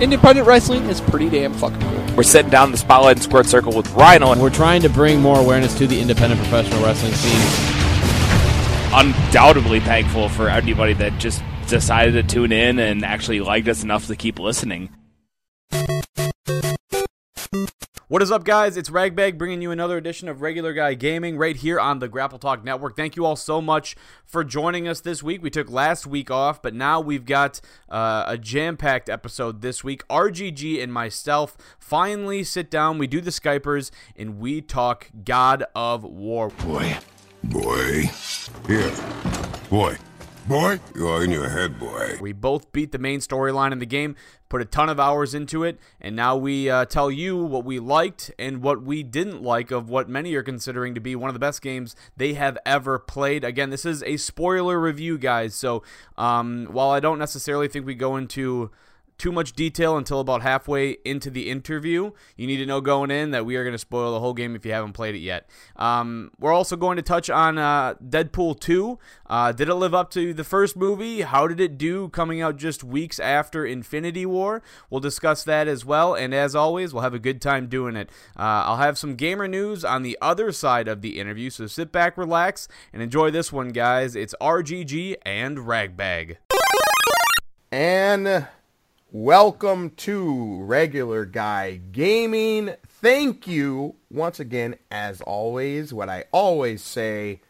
independent wrestling is pretty damn fucking cool. We're sitting down in the spotlight and squared circle with Rhino. We're trying to bring more awareness to the independent professional wrestling scene. Undoubtedly thankful for anybody that just decided to tune in and actually liked us enough to keep listening. What is up, guys? It's Ragbag bringing you another edition of Regular Guy Gaming right here on the Grapple Talk Network. Thank you all so much for joining us this week. We took last week off, but now we've got uh, a jam packed episode this week. RGG and myself finally sit down, we do the Skypers, and we talk God of War. Boy. Boy. Here. Boy. Boy. You're in your head, boy. We both beat the main storyline in the game, put a ton of hours into it, and now we uh, tell you what we liked and what we didn't like of what many are considering to be one of the best games they have ever played. Again, this is a spoiler review, guys, so um, while I don't necessarily think we go into too much detail until about halfway into the interview. You need to know going in that we are going to spoil the whole game if you haven't played it yet. Um, we're also going to touch on uh, Deadpool 2. Uh, did it live up to the first movie? How did it do coming out just weeks after Infinity War? We'll discuss that as well. And as always, we'll have a good time doing it. Uh, I'll have some gamer news on the other side of the interview. So sit back, relax, and enjoy this one, guys. It's RGG and Ragbag. And welcome to Regular Guy Gaming. Thank you once again, as always, what I always say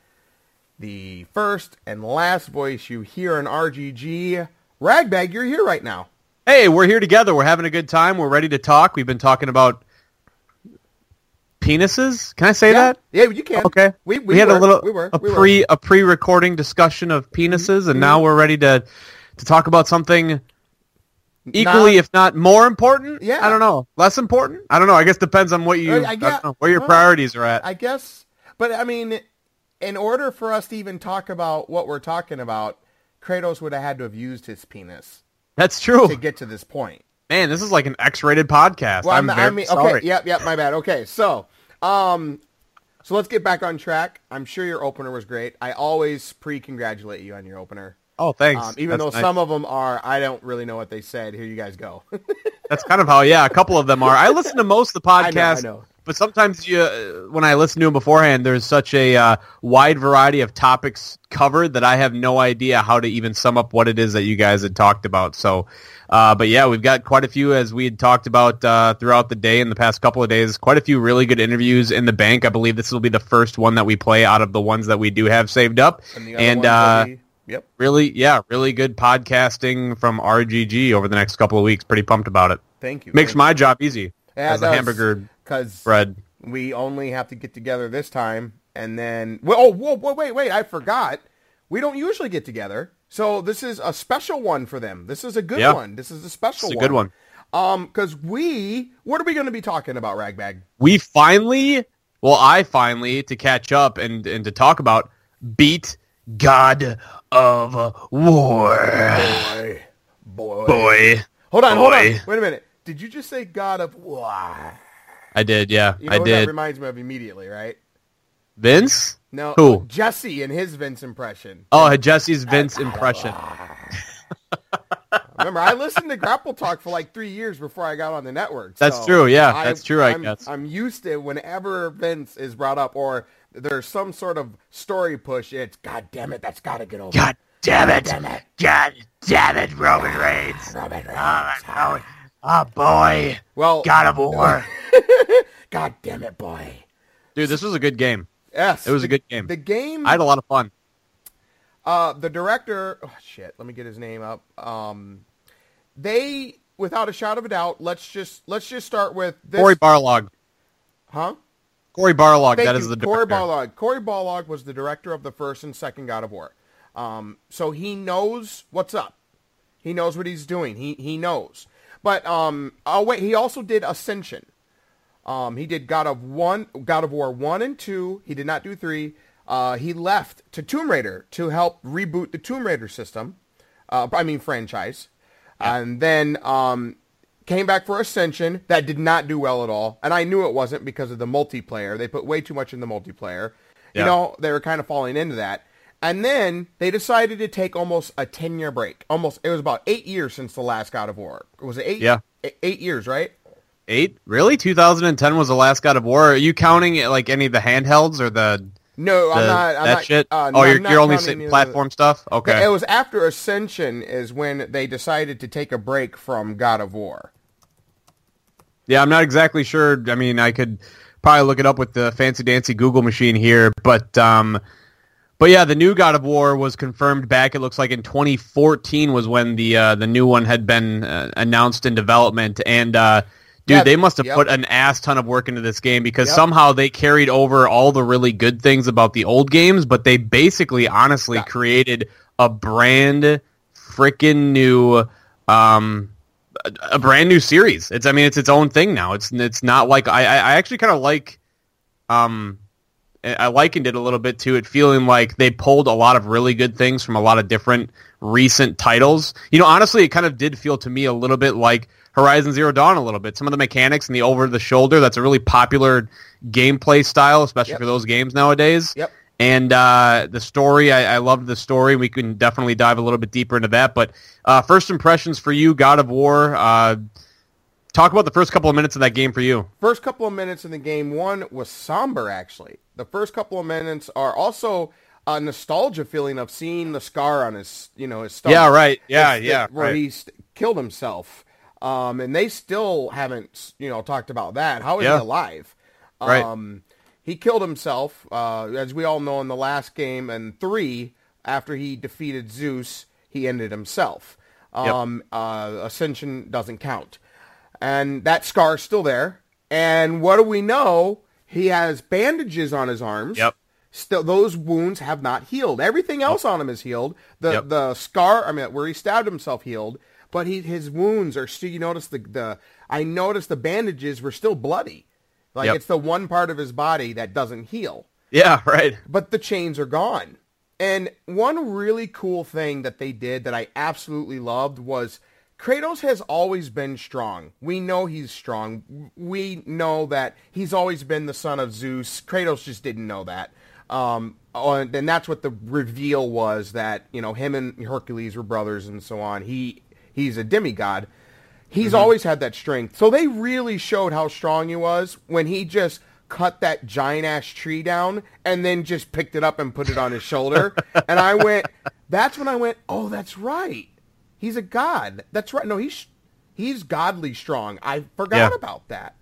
the first and last voice you hear in RGG. Ragbag, you're here right now. Hey, we're here together. We're having a good time. We're ready to talk. We've been talking about penises. Can I say yeah, that? Yeah, you can. Okay. We, we, we had were, a little we were, a we pre were. a pre-recording discussion of penises, and mm-hmm. now mm-hmm. we're ready to to talk about something equally, Not- if not more important. Yeah. I don't know. Less important. I don't know. I guess depends on what you Uh, I I know, where your well, priorities are at. I guess, but I mean, in order for us to even talk about what we're talking about, Kratos would have had to have used his penis That's true. to get to this point. Man, this is like an X-rated podcast. Well, I'm I'm, very I mean, sorry. okay, yep, yep, my bad. Okay, so, um, so let's get back on track. I'm sure your opener was great. I always pre-congratulate you on your opener. Oh, thanks. Um, even That's though nice. some of them are, I don't really know what they said. Here you guys go. That's kind of how, yeah, a couple of them are. I listen to most of the I know, I podcasts, know. but sometimes you, uh, when I listen to them beforehand, there's such a uh, wide variety of topics covered that I have no idea how to even sum up what it is that you guys had talked about. So, uh, but yeah, we've got quite a few as we had talked about uh, throughout the day in the past couple of days. Quite a few really good interviews in the bank. I believe this will be the first one that we play out of the ones that we do have saved up. And And ones that we- yep. really, yeah, really good podcasting from RGG over the next couple of weeks. Pretty pumped about it. Thank you. Makes my job easy as a hamburger because bread. we only have to get together this time, and then well, oh, whoa, whoa, wait, wait, I forgot. We don't usually get together, so this is a special one for them. This is a good Yeah. one. This is a special It's a one. good one. Um, because we, what are we going to be talking about, Ragbag? We finally, well, I finally, to catch up and, and to talk about, beat God of War. Boy, boy, Boy. Hold on, hold on. Wait a minute. Did you just say God of War? I did, yeah. You know I what that did. reminds me of immediately, right? Vince? No, Who? Jesse and his Vince impression. Oh, Jesse's Vince impression. Remember, I listened to Grapple Talk for like three years before I got on the network. That's true, yeah, that's true, I I'm, guess. I'm used to whenever Vince is brought up or there's some sort of story push. It's God damn it, that's got to get over. God damn it. God damn it. God damn it, Roman Reigns. Roman Reigns. Oh, oh, boy. Well, God of War. God damn it, boy. Dude, this was a good game. Yes, It was the, a good game. The game. I had a lot of fun. Uh, the director, oh, shit, let me get his name up. Um, they, without a shadow of a doubt, let's just let's just start with this. Cory Barlog. huh? Cory Barlog, Thank that is the Cory director. Barlog. Cory Barlog was the director of the first and second God of War. Um, so he knows what's up. He knows what he's doing. He he knows. But um, oh wait, he also did Ascension. Um, he did God of One, God of War one and two. He did not do three. Uh, he left to Tomb Raider to help reboot the Tomb Raider system. Uh, I mean franchise, and then um, came back for Ascension. That did not do well at all, and I knew it wasn't because of the multiplayer. They put way too much in the multiplayer. You know, they were kind of falling into that. And then they decided to take almost a 10 year break. Almost, it was about eight years since the last God of War. Was it eight? Yeah. Eight years, right? Eight? Really? 2010 was the last God of War. Are you counting like any of the handhelds or the, No, the I'm not. I'm that not, shit? Uh, oh, no, you're, you're only saying platform stuff. Okay. It was after Ascension is when they decided to take a break from God of War. Yeah, I'm not exactly sure. I mean, I could probably look it up with the fancy dancy Google machine here, but um, but yeah, the new God of War was confirmed back. It looks like in 2014 was when the uh, the new one had been uh, announced in development, and uh, dude, Yeah, they must have yep. put an ass ton of work into this game because Yep. somehow they carried over all the really good things about the old games, but they basically, honestly, Yeah. created a brand freaking new. Um, a, a brand new series. It's I mean it's its own thing now. It's it's not like I I actually kind of like um I I likened it a little bit to it feeling like they pulled a lot of really good things from a lot of different recent titles. You know, honestly, it kind of did feel to me a little bit like Horizon Zero Dawn a little bit. Some of the mechanics and the over the shoulder, that's a really popular gameplay style, especially Yep. for those games nowadays. Yep. And uh, the story, I, I loved the story. We can definitely dive a little bit deeper into that. But uh, first impressions for you, God of War. Uh, talk about the first couple of minutes of that game for you. First couple of minutes in the game, one was somber actually. The first couple of minutes are also a nostalgia feeling of seeing the scar on his, you know, his stomach. Yeah, right. Yeah, It's- yeah, Where right. he killed himself. Um, and they still haven't, you know, talked about that. How is Yeah. he alive? Right. Um, he killed himself, uh, as we all know in the last game and three, after he defeated Zeus, he ended himself. Um, uh, Ascension doesn't count. And that scar's still there. And what do we know? He has bandages on his arms. Yep. Still, those wounds have not healed. Everything else on him is healed. The Yep. the scar, I mean, where he stabbed himself, healed. But he, his wounds are still. You notice the the. I noticed the bandages were still bloody. Like Yep. it's the one part of his body that doesn't heal. Yeah, right. But the chains are gone. And one really cool thing that they did that I absolutely loved was Kratos has always been strong. We know he's strong. We know that he's always been the son of Zeus. Kratos just didn't know that. Um, and that's what the reveal was that, you know, him and Hercules were brothers and so on. He he's a demigod. He's mm-hmm. always had that strength. So they really showed how strong he was when he just cut that giant ass tree down and then just picked it up and put it on his shoulder. and I went, that's when I went, oh, that's right. He's a god. That's right. No, he's he's godly strong. I forgot Yeah. about that.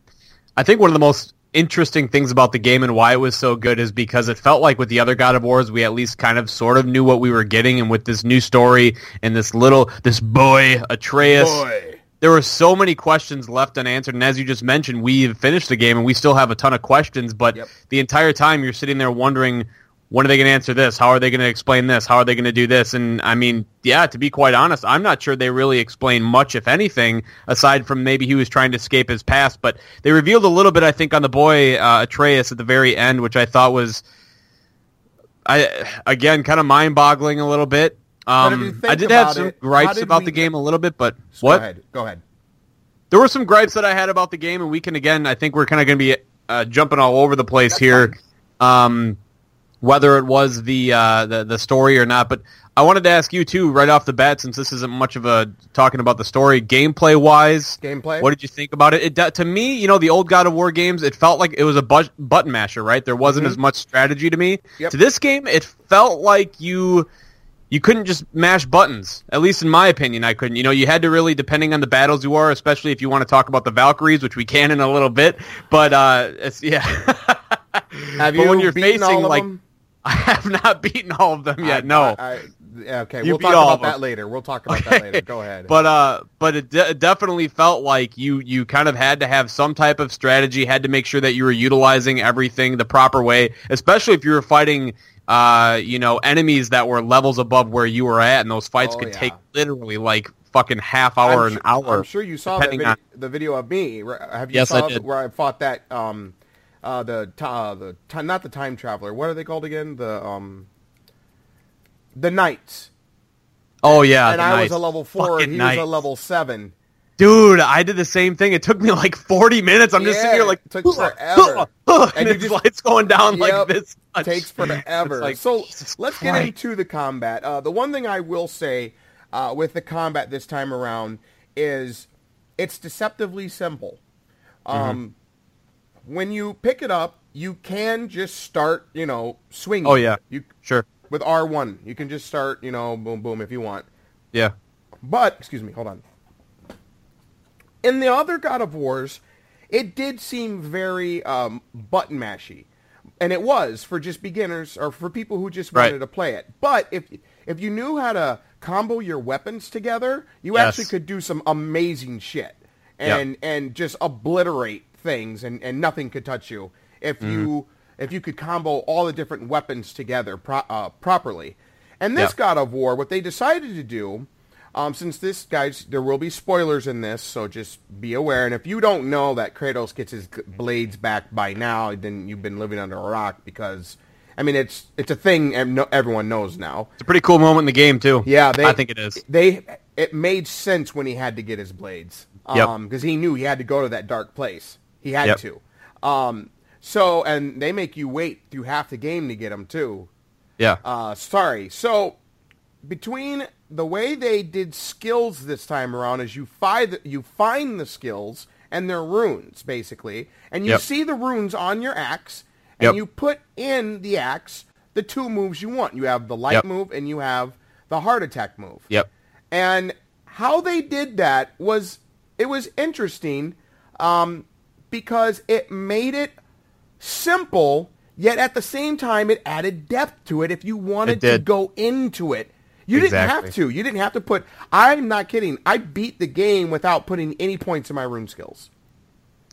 I think one of the most interesting things about the game and why it was so good is because it felt like with the other God of Wars, we at least kind of sort of knew what we were getting, and with this new story and this little this boy Atreus, Boy. there were so many questions left unanswered. And as you just mentioned, we've finished the game and we still have a ton of questions, but Yep. the entire time you're sitting there wondering. When are they going to answer this? How are they going to explain this? How are they going to do this? And I mean, yeah, to be quite honest, I'm not sure they really explain much, if anything, aside from maybe he was trying to escape his past. But they revealed a little bit, I think, on the boy uh, Atreus at the very end, which I thought was, I again, kind of mind-boggling a little bit. But if you Um, I did have some it, gripes about the game get- a little bit, but Go what? ahead. Go ahead. there were some gripes that I had about the game, and we can again. I think we're kind of going to be uh, jumping all over the place here, um, whether it was the, uh, the the story or not. But I wanted to ask you too, right off the bat, since this isn't much of a talking about the story, gameplay wise, Gameplay? What did you think about it? it? To me, you know, the old God of War games, it felt like it was a bu- button masher, right? There wasn't as much strategy to me. Mm-hmm. Yep. To this game, it felt like you you couldn't just mash buttons. At least in my opinion, I couldn't. You know, you had to really, depending on the battles you are, especially if you want to talk about the Valkyries, which we can in a little bit. But uh, it's yeah. Have But you when you're facing, like- them? I have not beaten all of them yet. I- no. I- I- okay, You we'll talk about that later. We'll talk about that later. Go ahead. But uh, but it de- definitely felt like you you kind of had to have some type of strategy, had to make sure that you were utilizing everything the proper way, especially if you were fighting. Uh, you know, enemies that were levels above where you were at, and those fights Oh, could yeah. take literally like fucking half hour, I'm an su- hour. I'm sure you saw on- the video of me. Have you Yes, I did. where I fought that um uh the uh, the not the time traveler. What are they called again? The um the knights. Oh yeah, and I was a level four, Fucking and he knights. was a level seven. Dude, I did the same thing. It took me like 40 minutes. I'm just sitting here like, it took forever. and, And just- lights going down Yep, like this. much. takes forever. Like, so Jesus let's get into the combat. Uh, the one thing I will say uh, with the combat this time around is it's deceptively simple. Mm-hmm. Um, when you pick it up, you can just start, you know, swinging. Oh, yeah. You Sure. with R one, you can just start, you know, boom, boom, if you want. Yeah. But excuse me, hold on. In the other God of Wars, it did seem very um, button mashy, and it was for just beginners or for people who just Right. wanted to play it. But if if you knew how to combo your weapons together, you Yes. actually could do some amazing shit and and just obliterate things, and, and nothing could touch you if Mm-hmm. you if you could combo all the different weapons together pro- uh, properly. And this Yeah. God of War, what they decided to do, um, since this guys, there will be spoilers in this, so just be aware. And if you don't know that Kratos gets his blades back by now, then you've been living under a rock because, I mean, it's it's a thing and everyone knows now. It's a pretty cool moment in the game too. Yeah, they, I think it is. They it made sense when he had to get his blades, Yep. um, because he knew he had to go to that dark place. He had Yep. to. Um, so and they make you wait through half the game to get them too. Yeah. Uh, sorry. So between the way they did skills this time around is you find you find the skills and their runes basically, and you Yep. see the runes on your axe, and Yep. you put in the axe the two moves you want. You have the light Yep. move and you have the heart attack move. Yep. And how they did that was it was interesting um, because it made it simple, yet at the same time it added depth to it. If you wanted to go into it, you didn't have to. You didn't have to put. I'm not kidding. I beat the game without putting any points in my rune skills.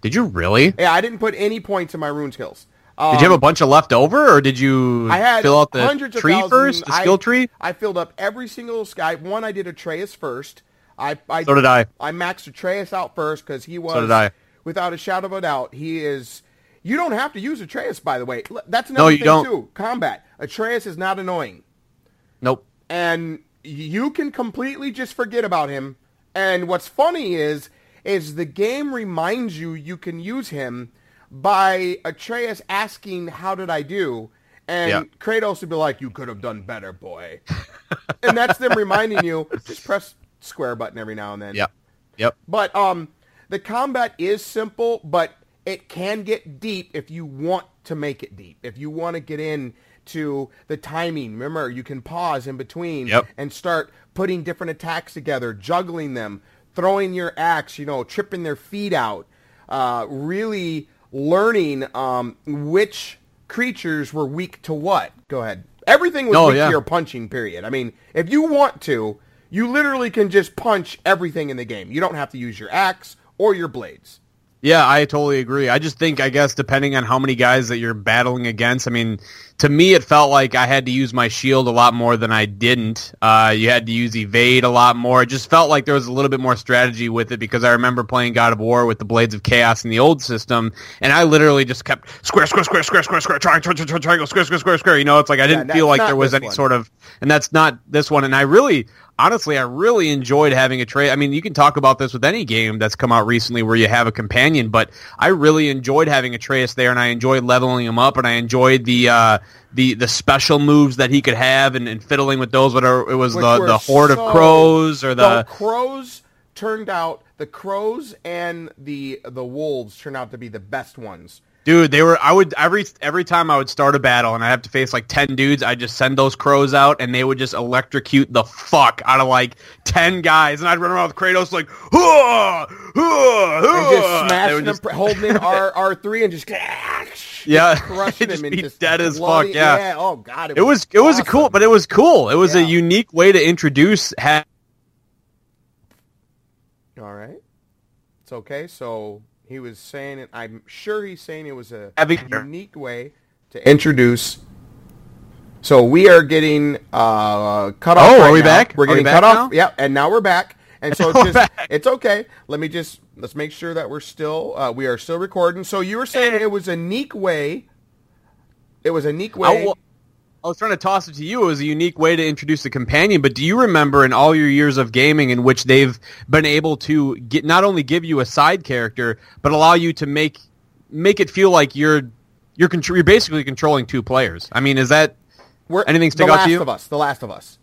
Did you really? Yeah, I didn't put any points in my rune skills. Um, Did you have a bunch of left over, or did you I had fill out the tree thousands. first, the I- skill tree? I filled up every single sky. One, I did Atreus first. I, I So did I. I maxed Atreus out first because he was, So did I. without a shadow of a doubt, he is. You don't have to use Atreus, by the way. That's No, another you thing don't. too. Combat. Atreus is not annoying, Nope. and you can completely just forget about him. And what's funny is, is the game reminds you you can use him by Atreus asking, "How did I do?" And Yeah. Kratos would be like, "You could have done better, boy." and that's them reminding you just press square button every now and then. Yep. Yep. But um, the combat is simple, but it can get deep if you want to make it deep. If you want to get in to the timing, remember you can pause in between Yep. and start putting different attacks together, juggling them, throwing your axe, you know, tripping their feet out, uh, really learning um, which creatures were weak to what. Go ahead. Everything was Oh, weak yeah. to your punching period. I mean, if you want to, you literally can just punch everything in the game. You don't have to use your axe or your blades. Yeah, I totally agree. I just think, I guess, depending on how many guys that you're battling against, I mean, to me, it felt like I had to use my shield a lot more than I didn't. Uh, you had to use evade a lot more. It just felt like there was a little bit more strategy with it because I remember playing God of War with the Blades of Chaos in the old system, and I literally just kept square, square, square, square, square, square, triangle, triangle, triangle, square, square, square, square. You know, it's like I didn't that's feel like there was any one. sort of, and that's not this one. And I really, honestly, I really enjoyed having Atreus. I mean, you can talk about this with any game that's come out recently where you have a companion, but I really enjoyed having Atreus there, and I enjoyed leveling him up, and I enjoyed the uh, the the special moves that he could have, and, and fiddling with those. Whether it was which the the horde so- of crows or the, crows turned out the crows and the the wolves turned out to be the best ones. Dude, they were. I would every every time I would start a battle and I have to face like ten dudes, I just send those crows out and they would just electrocute the fuck out of like ten guys, and I'd run around with Kratos like, "Hua! Hua! And just smashing them, just- holding in R R three and just Yeah, crushing him and be just dead as fuck, yeah. Oh god, It was it was a awesome. cool, but it was cool. It was a unique way to introduce. Ha- All right, it's okay. So he was saying it. I'm sure he's saying it was a unique way to introduce. So we are getting uh, cut off. Oh, are we now. back? We're we getting back cut off. now? Yep, and now we're back. And so We're just it's okay. Let me just let's make sure that we're still uh, we are still recording. So you were saying it was a unique way. It was a unique way. I was trying to toss it to you. It was a unique way to introduce the companion. But do you remember in all your years of gaming in which they've been able to get not only give you a side character, but allow you to make make it feel like you're you're contr- you're basically controlling two players. I mean, is that We're, anything stick the out to Last you? of Us. The Last of Us.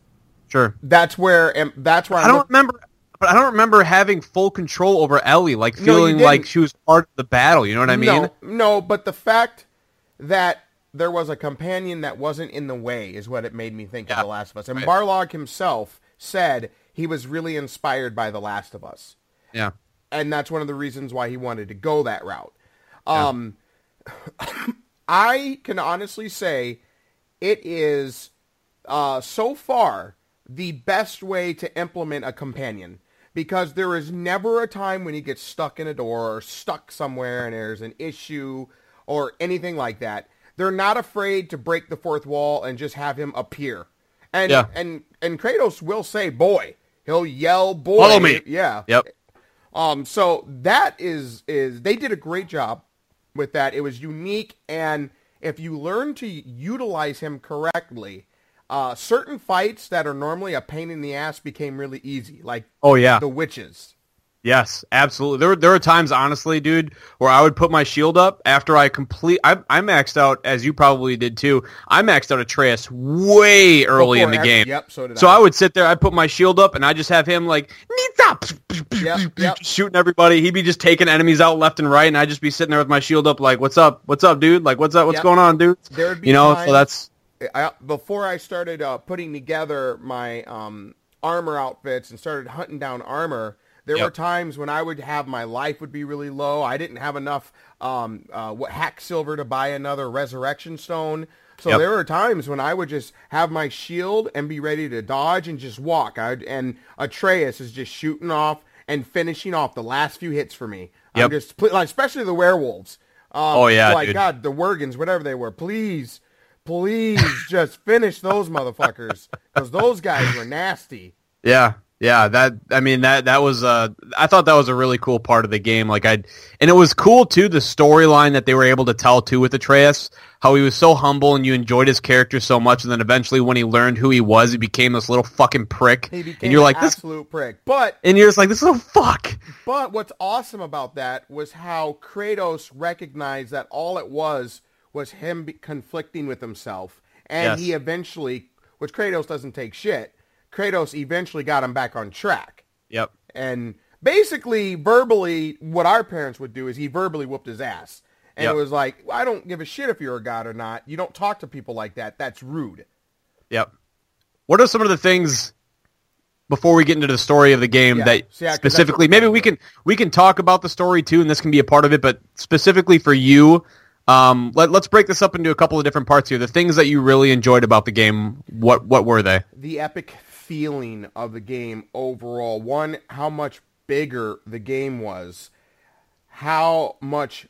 sure? That's where. um, That's where I'm I don't look- remember. but I don't remember having full control over Ellie, like No, feeling like she was part of the battle. You know what I mean? No, no, but the fact that there was a companion that wasn't in the way is what it made me think of The Last of Us. And Right. Barlog himself said he was really inspired by The Last of Us. Yeah. and that's one of the reasons why he wanted to go that route. Um, I can honestly say it is uh, so far the best way to implement a companion because there is never a time when he gets stuck in a door or stuck somewhere and there's an issue or anything like that. They're not afraid to break the fourth wall and just have him appear. And Yeah. and and Kratos will say boy. He'll yell boy. Follow me. Yeah. Yep. Um, so that is is they did a great job with that. It was unique, and if you learn to utilize him correctly, uh, certain fights that are normally a pain in the ass became really easy, like Oh yeah. the witches. Yes, absolutely. There were there were times, honestly, dude, where I would put my shield up after I complete. I, I maxed out, as you probably did too. I maxed out Atreus way early in the Before game. yep, so did So I. I would sit there, I'd put my shield up, and I just have him like Yep, yep. shooting everybody. He'd be just taking enemies out left and right, and I'd just be sitting there with my shield up, like, "What's up? What's up, dude? Like, what's up? What's Yep. going on, dude?" There would be you know. times- So that's I, before I started uh, putting together my um, armor outfits and started hunting down armor, there Yep. were times when I would have my life would be really low. I didn't have enough um, uh, hack silver to buy another resurrection stone. So Yep. there were times when I would just have my shield and be ready to dodge and just walk. I'd, and Atreus is just shooting off and finishing off the last few hits for me. I'm Yep. just pl- like, especially the werewolves. Um, Oh, yeah, like dude. God, the Wergens, whatever they were. Please, please just finish those motherfuckers because those guys were nasty. Yeah, yeah. That I mean that that was uh I thought that was a really cool part of the game. Like I and it was cool too the storyline that they were able to tell too with Atreus. How he was so humble and you enjoyed his character so much, and then eventually when he learned who he was, he became this little fucking prick. He became and you're like this, absolute prick. But and you're just like this little fuck. but what's awesome about that was how Kratos recognized that all it was was him conflicting with himself, and Yes. he eventually, which Kratos doesn't take shit. Kratos eventually got him back on track. Yep. and basically verbally what our parents would do is he verbally whooped his ass and Yep. it was like i don't give a shit if you're a god or not you don't talk to people like that that's rude Yep. What are some of the things before we get into the story of the game Yeah. that See, yeah, specifically maybe we can we can talk about the story too and this can be a part of it but specifically for you um, let, let's break this up into a couple of different parts here the things that you really enjoyed about the game what what were they the epic feeling of the game overall one how much bigger the game was how much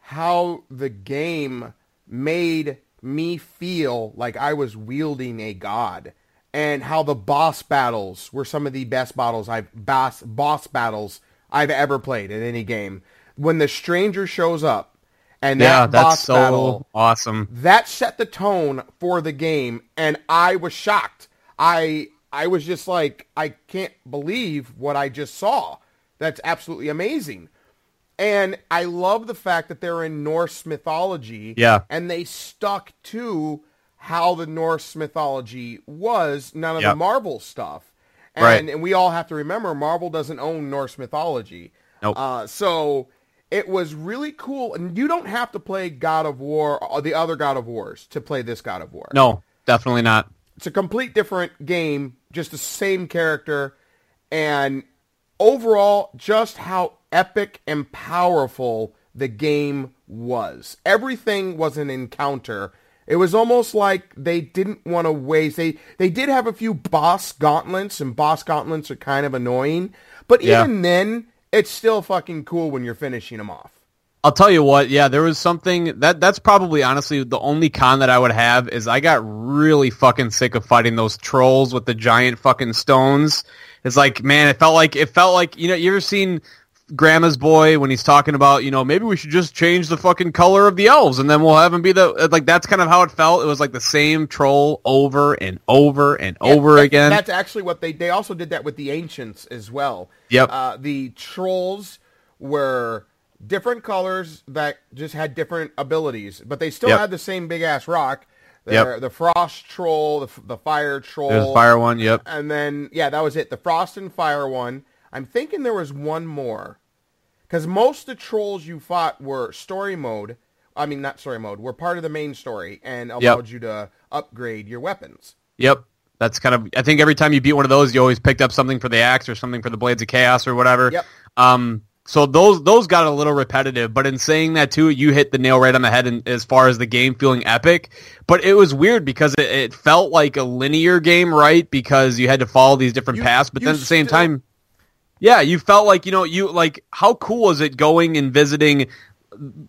how the game made me feel like I was wielding a god and how the boss battles were some of the best battles I've boss boss battles I've ever played in any game. When the stranger shows up and yeah that that's boss so battle awesome that set the tone for the game and I was shocked. I I was just like I can't believe what I just saw. That's absolutely amazing. And I love the fact that they're in Norse mythology. Yeah. And they stuck to how the Norse mythology was, none of Yep. the Marvel stuff. And, Right. and we all have to remember Marvel doesn't own Norse mythology. Nope. Uh, so it was really cool. And you don't have to play God of War or the other God of Wars to play this God of War. no definitely not It's a complete different game, just the same character. And overall, just how epic and powerful the game was. Everything was an encounter. It was almost like they didn't want to waste. They they did have a few boss gauntlets, and boss gauntlets are kind of annoying. But Yeah. even then, it's still fucking cool when you're finishing them off. I'll tell you what, yeah, there was something that that's probably honestly the only con that I would have is I got really fucking sick of fighting those trolls with the giant fucking stones. It's like, man, it felt like it felt like you know, you ever seen Grandma's boy when he's talking about, you know, maybe we should just change the fucking color of the elves and then we'll have them be the like that's kind of how it felt. It was like the same troll over and over and over that- again. That's actually what they they also did that with the ancients as well. Yep. Uh, the trolls were different colors that just had different abilities, but they still Yep. had the same big ass rock. There, the frost troll, the, the fire troll. There's the fire one. Yep. And then, yeah, that was it. The frost and fire one. I'm thinking there was one more. Because most of the trolls you fought were story mode. I mean, not story mode. Were part of the main story and allowed you to upgrade your weapons. Yep. That's kind of. I think every time you beat one of those, you always picked up something for the axe or something for the blades of chaos or whatever. Yep. Um. So those those got a little repetitive, but in saying that too, you hit the nail right on the head in, as far as the game feeling epic. But it was weird because it, it felt like a linear game, right? Because you had to follow these different You- paths, but then at the same still- time, yeah, you felt like you know you like how cool is it going and visiting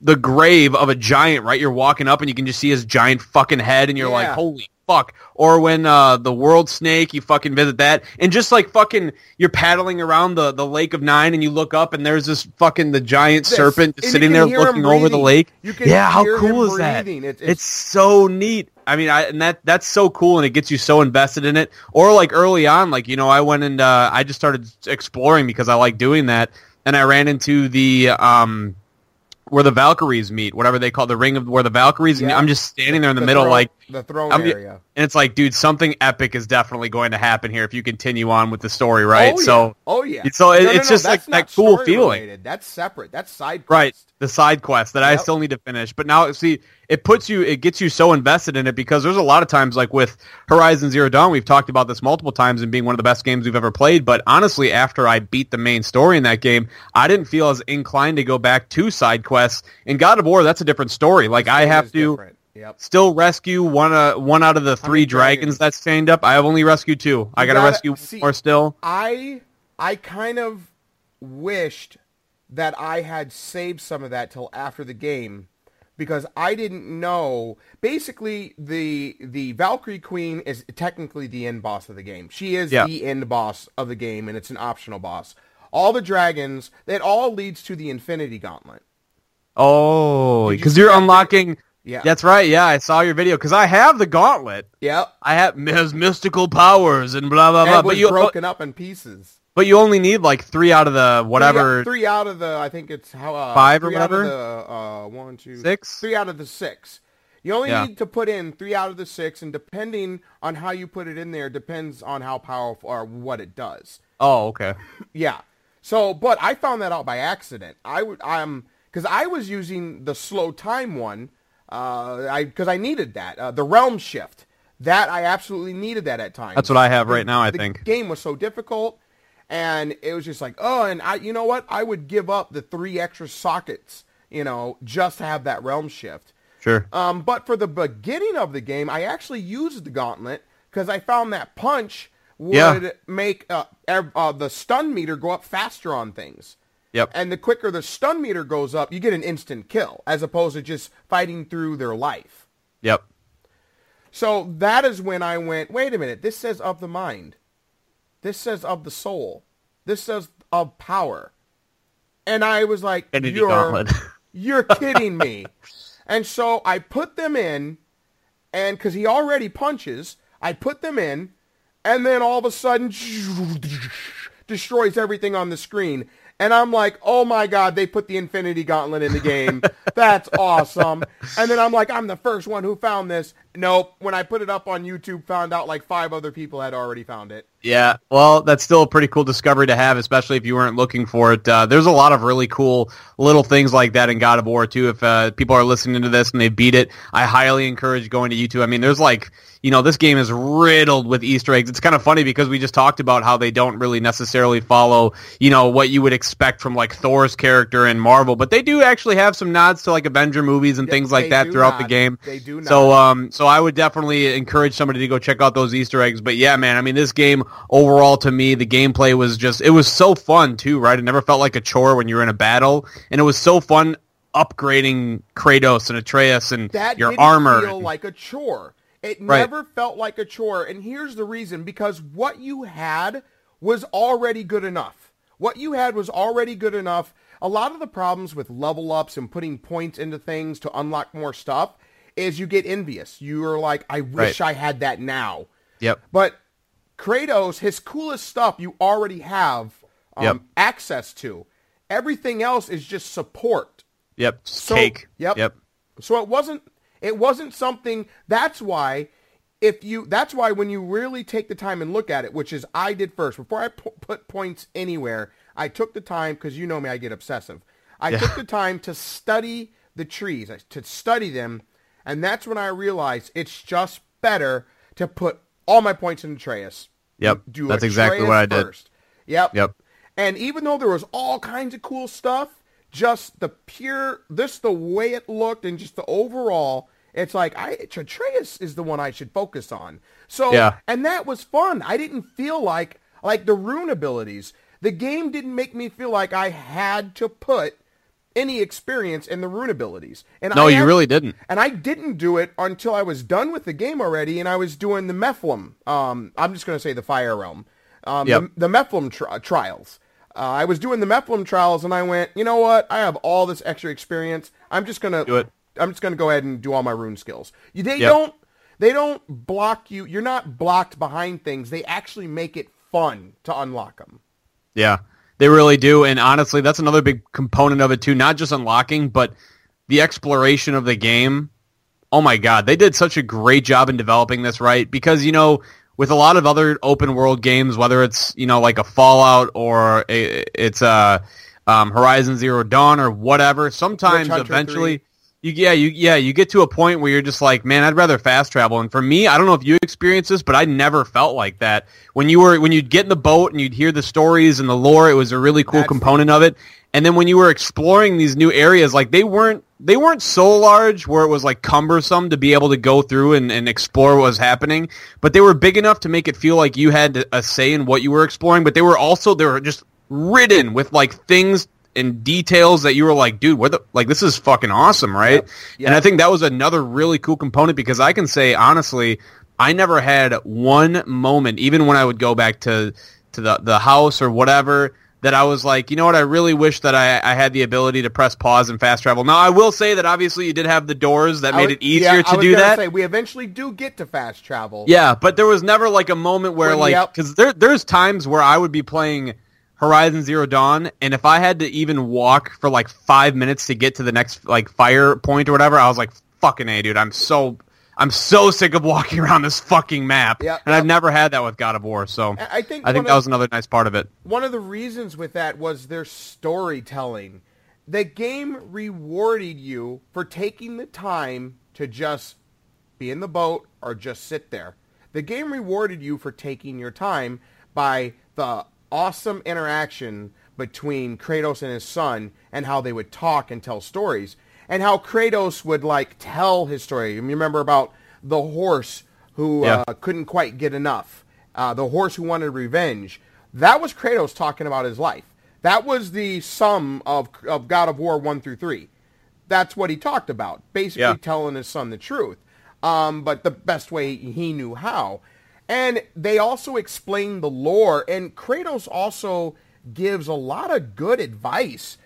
the grave of a giant, right? You're walking up and you can just see his giant fucking head and you're like, holy fuck. Or when uh, the world snake, you fucking visit that. And just like fucking, you're paddling around the, the lake of nine and you look up and there's this fucking, the giant This. serpent you sitting there looking over the lake. Yeah, how cool is that? It's- It's, it's- so neat. I mean, I, and that that's so cool, and it gets you so invested in it. Or like early on, like you know, I went and uh, I just started exploring because I like doing that, and I ran into the um, where the Valkyries meet, whatever they call the ring of where the Valkyries. And Yeah. I'm just standing there in the, The middle, throne- like the throne I'm- area. And it's like, dude, something epic is definitely going to happen here if you continue on with the story, right? Oh, yeah. So, oh yeah. so it- No, no, it's no, just like that cool feeling. related. That's separate. That's side quest. right, the side quest that I still need to finish. But now, see, it puts you, it gets you so invested in it because there's a lot of times, like with Horizon Zero Dawn, we've talked about this multiple times and being one of the best games we've ever played. But honestly, after I beat the main story in that game, I didn't feel as inclined to go back to side quests. In God of War, that's a different story. Like I have to different. Yep. still rescue one uh, one out of the three dragons dragons? that's chained up. I have only rescued two. I got to gotta- rescue see- more still. I I kind of wished that I had saved some of that till after the game because I didn't know. Basically, the the Valkyrie Queen is technically the end boss of the game. She is Yeah. the end boss of the game, and it's an optional boss. All the dragons, that all leads to the Infinity Gauntlet. Oh, Did you because you're that unlocking. Yeah. That's right. Yeah, I saw your video because I have the gauntlet. Yeah, I have has mystical powers and blah blah blah. But you broken up in pieces. but you only need like three out of the whatever Three, three out of the, I think it's how uh, Five or three out of whatever? the, uh, one, two, Six? Three out of the six. You only Yeah. need to put in three out of the six, and depending on how you put it in there, depends on how powerful or what it does. Oh, okay. Yeah. So, but I found that out by accident. I would, I'm, because I was using the slow time one, I because I needed that, uh, the realm shift. That I absolutely needed that at times. That's what I have right now, I the think. game was so difficult, and it was just like, oh, and I, you know what? I would give up the three extra sockets, you know, just to have that realm shift. Sure. Um, but for the beginning of the game, I actually used the gauntlet because I found that punch would Yeah. make uh, uh, the stun meter go up faster on things. Yep. And the quicker the stun meter goes up, you get an instant kill as opposed to just fighting through their life. Yep. So that is when I went, wait a minute, this says of the mind. This says of the soul. This says of power. And I was like, Infinity you're, you're kidding me. and so I put them in, and because he already punches, I put them in, and then all of a sudden destroys everything on the screen. And I'm like, oh my god, they put the Infinity Gauntlet in the game. That's awesome. And then I'm like, I'm the first one who found this. Nope. When I put it up on YouTube, found out like five other people had already found it. Yeah, well, that's still a pretty cool discovery to have, especially if you weren't looking for it. Uh, there's a lot of really cool little things like that in God of War too. If uh, people are listening to this and they beat it, I highly encourage going to YouTube. I mean, there's like, you know, this game is riddled with Easter eggs. It's kind of funny because we just talked about how they don't really necessarily follow, you know, what you would expect from like Thor's character in Marvel, but they do actually have some nods to like Avenger movies and things like that throughout the game. They do So, um, so I would definitely encourage somebody to go check out those Easter eggs. But yeah, man, I mean, this game overall to me, the gameplay was just, it was so fun too, right? It never felt like a chore when you were in a battle, and it was so fun upgrading Kratos and Atreus and That your didn't armor. feel like a chore. It Right. never felt like a chore. And here's the reason, because what you had was already good enough. What you had was already good enough. A lot of the problems with level ups and putting points into things to unlock more stuff is you get envious. You're like, I wish Right. I had that now. Yep. But Kratos, his coolest stuff you already have um, Yep. access to. Everything else is just support. Yep. So- Cake. Yep. Yep. So it wasn't It wasn't something. That's why. If you, that's why when you really take the time and look at it, which is I did first, before I pu- put points anywhere, I took the time because you know me, I get obsessive. I Yeah. took the time to study the trees, to study them, and that's when I realized it's just better to put all my points in Atreus. Yep, Do that's exactly what I did. first. Yep. Yep. And even though there was all kinds of cool stuff, just the pure, this the way it looked and just the overall, it's like I Atreus is the one I should focus on. So Yeah. and that was fun. I didn't feel like like the rune abilities. The game didn't make me feel like I had to put any experience in the rune abilities. And No, I you had- really didn't. and I didn't do it until I was done with the game already, and I was doing the Mephlem. Um, I'm just going to say the Fire Realm. Um, Yep. the, the Mephlem tri- trials. Uh, I was doing the Mephlem trials, and I went, you know what? I have all this extra experience. I'm just gonna Do it. I'm just gonna go ahead and do all my rune skills. You, they Yep. don't they don't block you. You're not blocked behind things. They actually make it fun to unlock them. Yeah, they really do. And honestly, that's another big component of it too. Not just unlocking, but the exploration of the game. Oh my god, they did such a great job in developing this, right? Because you know, with a lot of other open world games, whether it's you know like a Fallout or a, it's a um, Horizon Zero Dawn or whatever, sometimes eventually. 3. You, yeah, you yeah, you get to a point where you're just like, man, I'd rather fast travel. And for me, I don't know if you experienced this, but I never felt like that. When you were when you'd get in the boat and you'd hear the stories and the lore, it was a really cool That's- component of it. And then when you were exploring these new areas, like they weren't they weren't so large where it was like cumbersome to be able to go through and, and explore what was happening, but they were big enough to make it feel like you had a say in what you were exploring. But they were also they were just ridden with like things and details that you were like, dude, what the like this is fucking awesome, right? And I think that was another really cool component because I can say honestly, I never had one moment, even when I would go back to to the the house or whatever, that I was like, you know what, I really wish that I, I had the ability to press pause and fast travel. Now I will say that obviously you did have the doors that made was- it easier yeah, to do that. Say, we eventually do get to fast travel. Yeah, but there was never like a moment where Well, like yep. because there there's times where I would be playing Horizon Zero Dawn, and if I had to even walk for like five minutes to get to the next like fire point or whatever, I was like, "Fucking a, dude! I'm so I'm so sick of walking around this fucking map." Yep, and I've never had that with God of War, so I- I think I think that of- was another nice part of it. one of the reasons with that was their storytelling. The game rewarded you for taking the time to just be in the boat or just sit there. The game rewarded you for taking your time by the awesome interaction between Kratos and his son and how they would talk and tell stories and how Kratos would like tell his story. You remember about the horse who Yeah. uh, couldn't quite get enough, uh, the horse who wanted revenge. That was Kratos talking about his life. That was the sum of of God of War one through three. That's what he talked about, basically Yeah. telling his son the truth, um, but the best way he knew how. And they also explain the lore, and Kratos also gives a lot of good advice.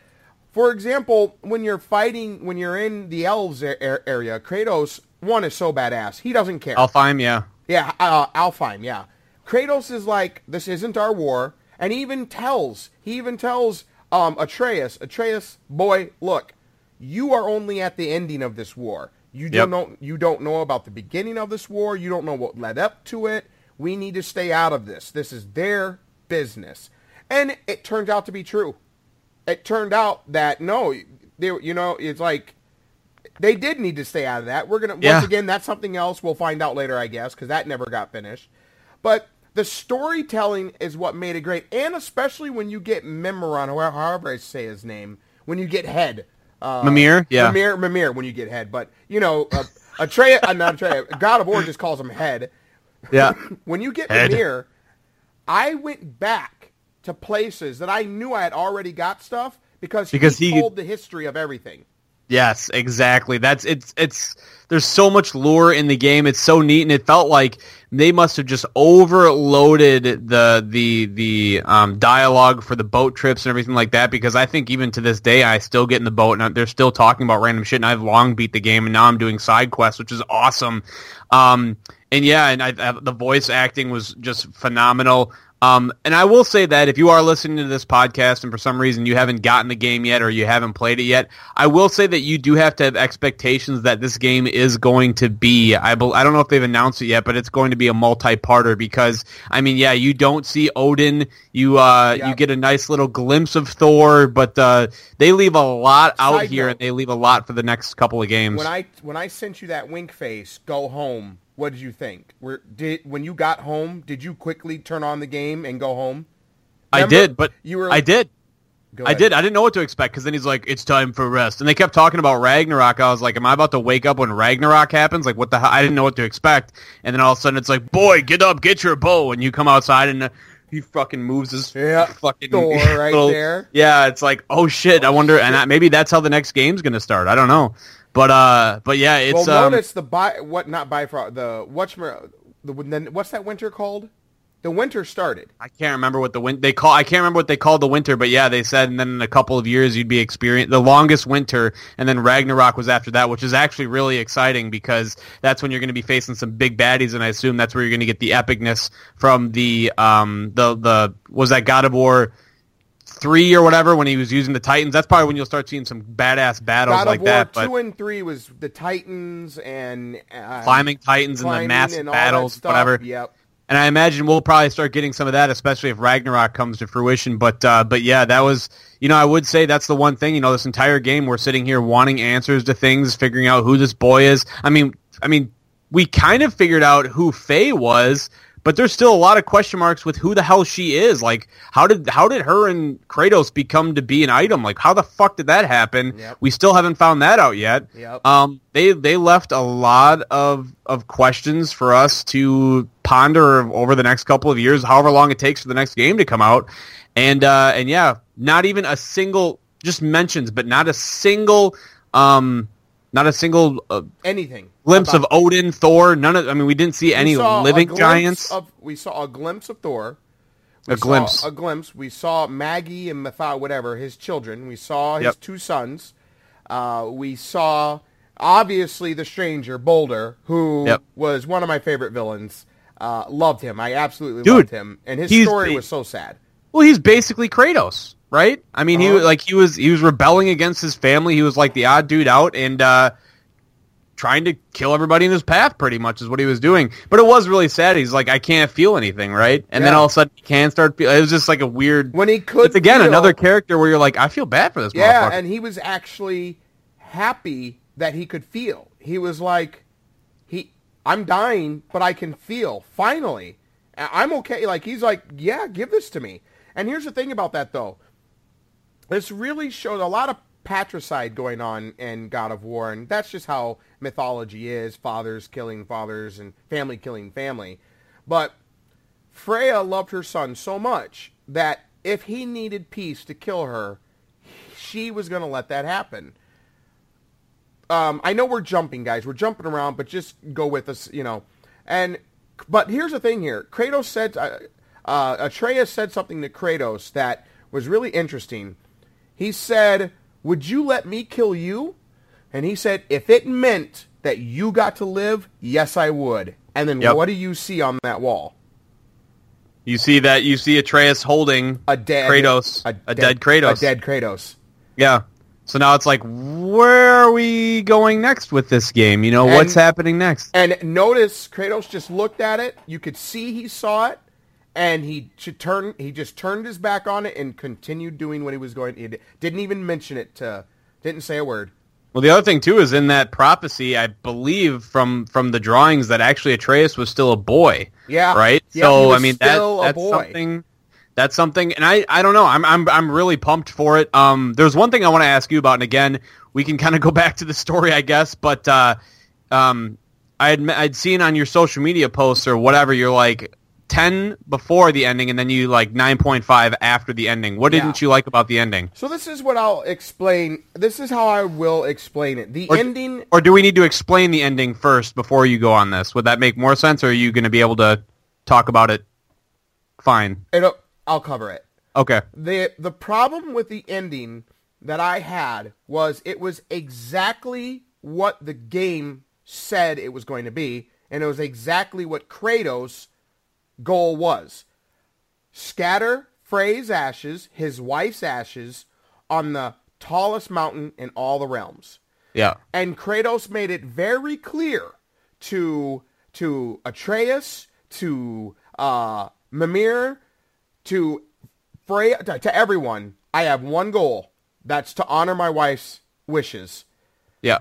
For example, when you're fighting, when you're in the elves area, Kratos one is so badass. He doesn't care. Alfheim, yeah, Yeah, uh, Alfheim, yeah. Kratos is like, this isn't our war, and he even tells, he even tells um, Atreus, Atreus, boy, look, you are only at the ending of this war. You Yep. don't know, you don't know about the beginning of this war. You don't know what led up to it. We need to stay out of this. This is their business, and it turns out to be true. It turned out that no, they, you know, it's like they did need to stay out of that. We're gonna Yeah. once again that's something else we'll find out later, I guess, because that never got finished. But the storytelling is what made it great, and especially when you get Mimiron, or however I say his name, when you get Head, uh, Mimir, yeah. Mimir, Mimir, when you get Head. But you know, uh, Atreus, uh, not Atreus, God of War just calls him Head. Yeah. When you get Head. Mimir, I went back to places that I knew I had already got stuff because, Because he he- told the history of everything. Yes, exactly. That's it's it's there's so much lore in the game. It's so neat and it felt like they must have just overloaded the the the um, dialogue for the boat trips and everything like that because I think even to this day I still get in the boat and they're still talking about random shit and I've long beat the game and now I'm doing side quests which is awesome. Um and yeah, and I, I, the voice acting was just phenomenal. Um, and I will say that if you are listening to this podcast and for some reason you haven't gotten the game yet or you haven't played it yet, I will say that you do have to have expectations that this game is going to be. I, bel I don't know if they've announced it yet, but it's going to be a multi-parter because I mean, yeah, you don't see Odin, you uh, Yep. you get a nice little glimpse of Thor, but uh, they leave a lot out Side here note. and they leave a lot for the next couple of games. When I when I sent you that wink face, go home. What did you think? Were did when you got home? Did you quickly turn on the game and go home? I did, but you were. I did. I did. I didn't know what to expect because then he's like, "It's time for rest," and they kept talking about Ragnarok. I was like, "Am I about to wake up when Ragnarok happens? Like, what the hell?" I didn't know what to expect, and then all of a sudden it's like, "Boy, get up, get your bow," and you come outside and uh, he fucking moves his Yeah, fucking Thor right little- there. Yeah, it's like, oh shit. I wonder, and that, maybe that's how the next game's gonna start. I don't know, but uh, but yeah, it's Well, um, notice the by what not Bifrost the what's the what's that winter called? The winter started. I can't remember what the win- they call. I can't remember what they called the winter, but yeah, they said, and then in a couple of years you'd be experiencing the longest winter, and then Ragnarok was after that, which is actually really exciting because that's when you're going to be facing some big baddies, and I assume that's where you're going to get the epicness from the um the the was that God of War three or whatever when he was using the Titans. That's probably when you'll start seeing some badass battles God like War that. But two and three was the Titans and uh, climbing Titans and the climbing massive and battles, whatever. Yep. And I imagine we'll probably start getting some of that, especially if Ragnarok comes to fruition. But uh, but yeah, that was you know I would say that's the one thing. You know, this entire game we're sitting here wanting answers to things, figuring out who this boy is. I mean, I mean, we kind of figured out who Faye was, but there's still a lot of question marks with who the hell she is. Like, how did how did her and Kratos become to be an item? Like, how the fuck did that happen? Yep. We still haven't found that out yet. Yep. Um, they they left a lot of of questions for us to ponder over the next couple of years, however long it takes for the next game to come out, and uh, and yeah, not even a single just mentions, but not a single um, not a single uh, Anything. glimpse of Odin, Thor. None of. I mean, we didn't see any living giants. Of, we saw a glimpse of Thor. A We saw glimpse. A glimpse. We saw Maggie and Mathai, whatever, his children. We saw his Yep. two sons. Uh, we saw, obviously, the stranger, Baldur, who Yep. was one of my favorite villains. Uh, loved him. I absolutely Dude, loved him. And his story was so sad. Well, he's basically Kratos, right? I mean, he Uh-huh. like he was he was rebelling against his family. He was like the odd dude out and uh, trying to kill everybody in his path. Pretty much is what he was doing. But it was really sad. He's like, I can't feel anything, right? And then all of a sudden, he can start. Feel- it was just like a weird. When he could it's again feel- another character where you're like, I feel bad for this. Yeah, and he was actually happy that he could feel. He was like, he, I'm dying, but I can feel. Finally, I'm okay. Like he's like, yeah, give this to me. And here's the thing about that though. This really showed a lot of patricide going on in God of War, and that's just how mythology is: fathers killing fathers and family killing family. But Freya loved her son so much that if he needed peace to kill her, she was going to let that happen. Um, I know we're jumping, guys. We're jumping around, but just go with us, you know. And but here's the thing here. Kratos said, uh, uh, Atreus said something to Kratos that was really interesting. He said, "Would you let me kill you?" And he said, "If it meant that you got to live, yes, I would." And then Yep. what do you see on that wall? you see that you see Atreus holding A dead Kratos, a, dead, Kratos. a dead Kratos. Yeah. So now it's like, where are we going next with this game? You know, And- what's happening next? And notice Kratos just looked at it. You could see he saw it, and he should turn. He just turned his back on it and continued doing what he was going. He didn't even mention it. To didn't say a word. Well, the other thing too is in that prophecy, I believe from from the drawings that actually Atreus was still a boy. Yeah. Right. Yeah, so I mean that that's something. That's something, and I, I don't know. I'm I'm I'm really pumped for it. Um, there's one thing I want to ask you about, and again, we can kind of go back to the story, I guess. But uh, um, I had I'd seen on your social media posts or whatever, you're like ten before the ending, and then you like nine point five after the ending. What Yeah. didn't you like about the ending? So this is what I'll explain. This is how I will explain it. The Or- ending. Or do we need to explain the ending first before you go on this? Would that make more sense, or are you going to be able to talk about it? Fine. It'll, uh, I'll cover it. Okay. the the problem with the ending that I had was it was exactly what the game said it was going to be, and it was exactly what Kratos' goal was. scatter Frey's ashes, his wife's ashes, on the tallest mountain in all the realms. Yeah. And Kratos made it very clear to to Atreus, to uh, Mimir, to Freya, to, to everyone. I have one goal. That's to honor my wife's wishes Yeah.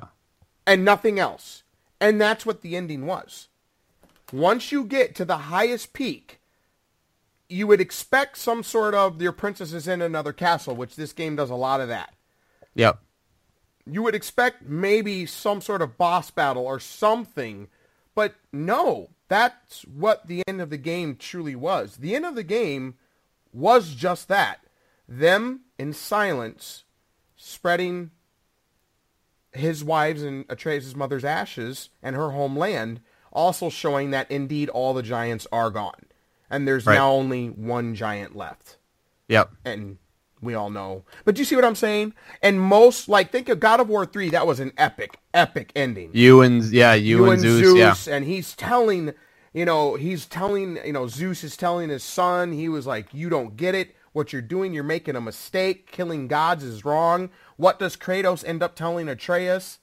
and nothing else. And that's what the ending was. Once you get to the highest peak, you would expect some sort of your princess is in another castle, which this game does a lot of that. Yep. You would expect maybe some sort of boss battle or something, but no, that's what the end of the game truly was. The end of the game was just that. Them in silence spreading his wives and Atreus' mother's ashes and her homeland, also showing that indeed all the giants are gone. And there's Right. now only one giant left. Yep. And we all know. But do you see what I'm saying? And most, like, think of God of War 3, that was an epic, epic ending. You and yeah, you, and Zeus, yeah. and he's telling, you know, he's telling, you know, Zeus is telling his son, he was like, you don't get it. What you're doing, you're making a mistake. Killing gods is wrong. What does Kratos end up telling Atreus?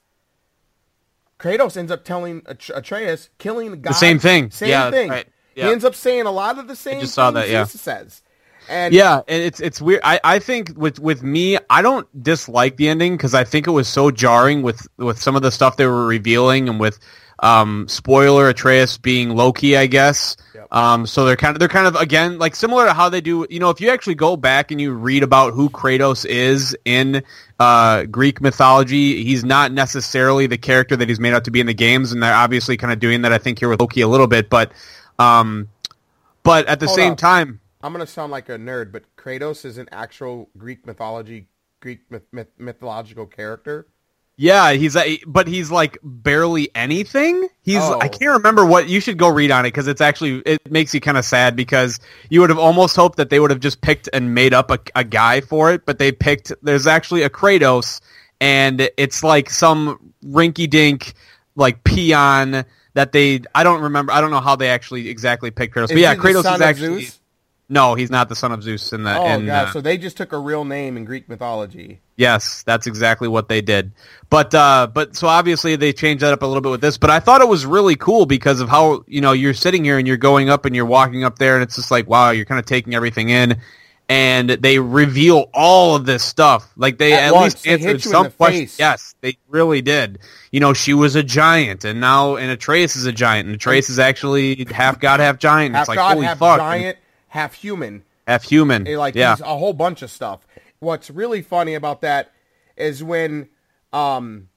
Kratos ends up telling Atre- Atreus, killing the same thing. Same Yeah, thing. right. He ends up saying a lot of the same just saw things that, yeah. Zeus says. And Yeah, and it's it's weird. I, I think with with me, I don't dislike the ending because I think it was so jarring with with some of the stuff they were revealing and with um spoiler Atreus being Loki, I guess. Um, so they're kind of they're kind of again like similar to how they do. You know, if you actually go back and you read about who Kratos is in uh, Greek mythology, he's not necessarily the character that he's made out to be in the games, and they're obviously kind of doing that. I think here with Loki a little bit, but um, but at the Hold same up. time. I'm gonna sound like a nerd, but Kratos is an actual Greek mythology, Greek myth, myth, mythological character. Yeah, he's a, but he's like barely anything. He's Oh. I can't remember what you should go read on it because it's actually it makes you kind of sad because you would have almost hoped that they would have just picked and made up a, a guy for it, but they picked there's actually a Kratos and it's like some rinky dink like peon that they I don't remember I don't know how they actually exactly picked Kratos, Is but yeah, Kratos is actually Zeus? No, he's not the son of Zeus in the Oh in, god! uh, so they just took a real name in Greek mythology. Yes, that's exactly what they did. But uh but so obviously they changed that up a little bit with this, but I thought it was really cool because of how, you know, you're sitting here and you're going up and you're walking up there and it's just like, wow, you're kind of taking everything in and they reveal all of this stuff. Like they At at, once. least answered some questions. Yes, they really did. You know, she was a giant and now and Atreus is a giant and Atreus is actually half god, half giant. Half it's like god, holy half fuck. giant, half human. half human. Eh, Like yeah. a whole bunch of stuff. What's really funny about that is when um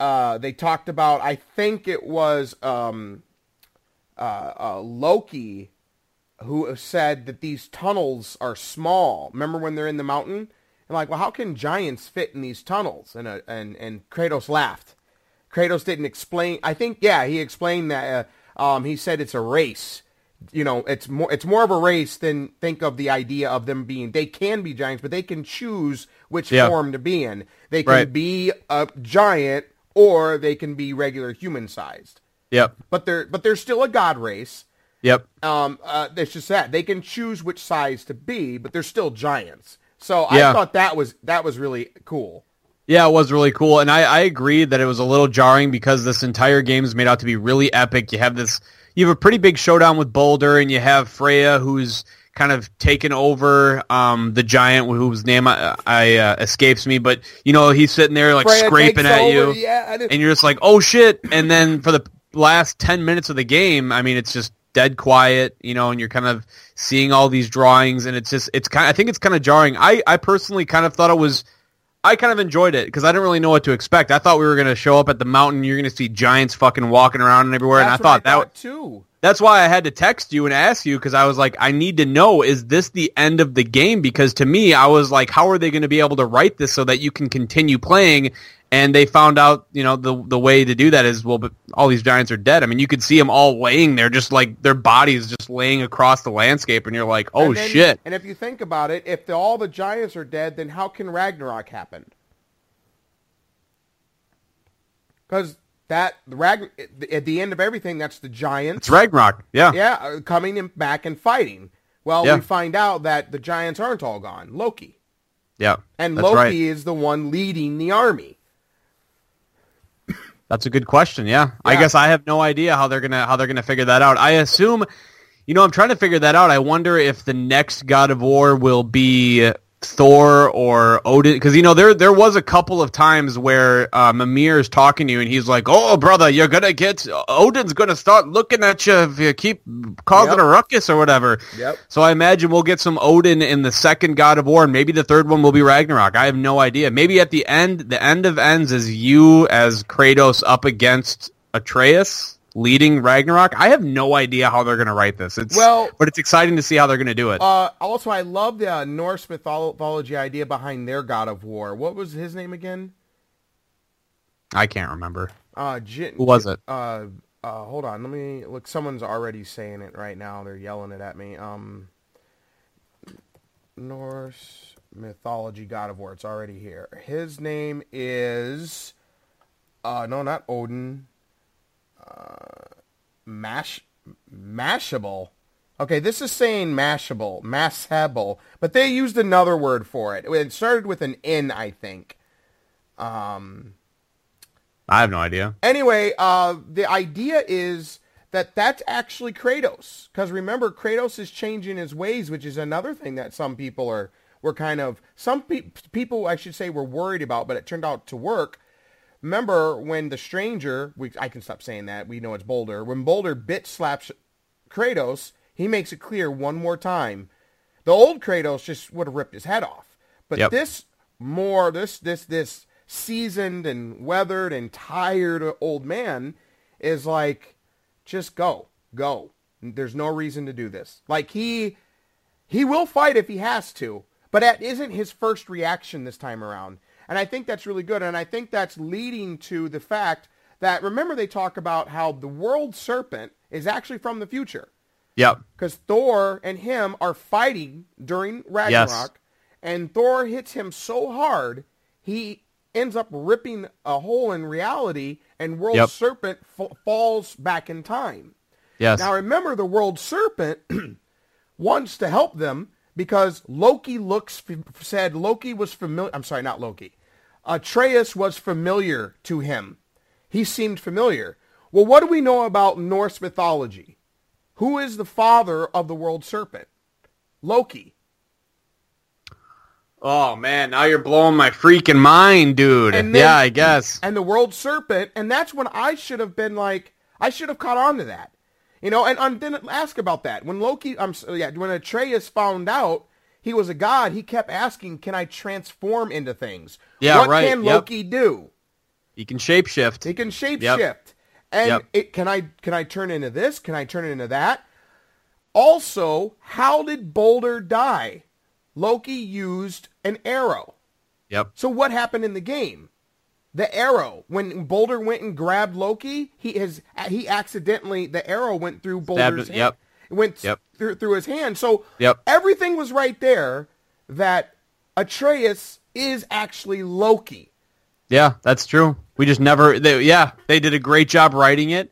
uh they talked about I think it was um uh, uh Loki who said that these tunnels are small. Remember when they're in the mountain? And like, well, how can giants fit in these tunnels? And uh, and and Kratos laughed. Kratos didn't explain. I think yeah, he explained that. Uh, um, he said it's a race. You know, it's more it's more of a race than think of the idea of them being. They can be giants, but they can choose which Yeah. form to be in. They can Right. be a giant or they can be regular human sized. Yep. But they're but they're still a god race. Yep. Um, uh, it's just that they can choose which size to be, but they're still giants. So Yeah. I thought that was that was really cool. Yeah, it was really cool, and I, I agree that it was a little jarring because this entire game is made out to be really epic. You have this, you have a pretty big showdown with Baldur, and you have Freya who's kind of taken over um, the giant whose name I, I uh, escapes me, but you know he's sitting there like Freya scraping at over, you, yeah, and you're just like, oh shit! And then for the last ten minutes of the game, I mean, it's just dead quiet, you know, and you're kind of seeing all these drawings, and it's just, it's kind. I think it's kind of jarring. I, I personally kind of thought it was. I kind of enjoyed it because I didn't really know what to expect. I thought we were going to show up at the mountain. You're going to see giants fucking walking around and everywhere, and I That's thought that thought too. that's why I had to text you and ask you because I was like, I need to know is this the end of the game? Because to me, I was like, how are they going to be able to write this so that you can continue playing? And they found out, you know, the the way to do that is well, but all these giants are dead. I mean, you could see them all laying there, just like their bodies just laying across the landscape, and you're like, oh And then- shit. And if you think about it, if the, all the giants are dead, then how can Ragnarok happen? Because that the Ragn- at the end of everything, that's the giants. It's Ragnarok, yeah. yeah, uh, coming in back and fighting. Well, Yeah. we find out that the giants aren't all gone. Loki. Yeah, And Loki right. is the one leading the army. That's a good question. Yeah. I guess I have no idea how they're gonna how they're gonna figure that out. I assume, you know, I'm trying to figure that out. I wonder if the next God of War will be Thor or Odin, because you know there there was a couple of times where uh, Mimir is talking to you and he's like, "Oh, brother, you're gonna get Odin's gonna start looking at you if you keep causing Yep. a ruckus or whatever." Yep. So I imagine we'll get some Odin in the second God of War, and maybe the third one will be Ragnarok. I have no idea. Maybe at the end, the end of ends is you as Kratos up against Atreus leading Ragnarok. I have no idea how they're going to write this. It's Well- but it's exciting to see how they're going to do it. Uh, also, I love the uh, Norse mythology idea behind their god of war. What was his name again? I can't remember. Uh, Jin- Who was it? Uh, uh, hold on. Let me look. Someone's already saying it right now. They're yelling it at me. Um, Norse mythology god of war. It's already here. His name is. Uh, no, not Odin. Mash, Mashable. Okay, this is saying mashable, mashable, but they used another word for it. It started with an N, I think. Um, I have no idea. anyway, uh, the idea is that that's actually Kratos. Because remember, Kratos is changing his ways, which is another thing that some people are were kind of some pe- people I should say were worried about, but it turned out to work. Remember when the stranger? We, I can stop saying that. We know it's Baldur. When Baldur bit slaps Kratos, he makes it clear one more time. The old Kratos just would have ripped his head off, but Yep. this more this this this seasoned and weathered and tired old man is like, just go, go. There's no reason to do this. Like he he will fight if he has to, but that isn't his first reaction this time around. And I think that's really good. And I think that's leading to the fact that remember they talk about how the world serpent is actually from the future Yep. because Thor and him are fighting during Ragnarok, and Thor hits him so hard he ends up ripping a hole in reality, and World Yep. Serpent f- falls back in time. Yes. Now remember, the World Serpent wants to help them because Loki looks said Loki was familiar. I'm sorry, not Loki. Atreus was familiar to him. He seemed familiar. Well, what do we know about Norse mythology? Who is the father of the World Serpent? Loki. oh man, now you're blowing my freaking mind, dude. Then- yeah, I guess. and the world serpent, and that's when I should have been like, I should have caught on to that, you know, and um, I didn't ask about that when Loki, I'm yeah, when Atreus found out he was a god, he kept asking, "Can I transform into things? Yeah, what right, can yep. Loki do? He can shapeshift. He can shapeshift, Yep. and Yep. it can I can I turn into this? Can I turn into that? Also, how did Baldur die? Loki used an arrow. Yep. So what happened in the game? The arrow. When Baldur went and grabbed Loki, he has he accidentally the arrow went through Baldur's it, hand. yep. It went Yep. through through his hand. So Yep. everything was right there that Atreus is actually Loki. Yeah, that's true. We just never. They, yeah, they did a great job writing it.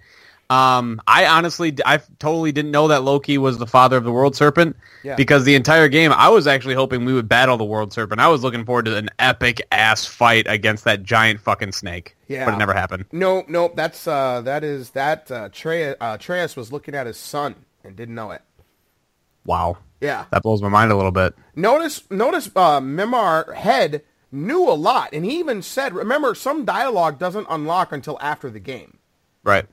Um, I honestly, I totally didn't know that Loki was the father of the World Serpent Yeah. because the entire game, I was actually hoping we would battle the World Serpent. I was looking forward to an epic ass fight against that giant fucking snake. Yeah. but it never happened. No, no, that's uh that is that uh uh, Atreus was looking at his son and didn't know it. Wow, Yeah. that blows my mind a little bit. Notice, notice, uh, Mimar Head knew a lot, and he even said, "Remember, some dialogue doesn't unlock until after the game. Right.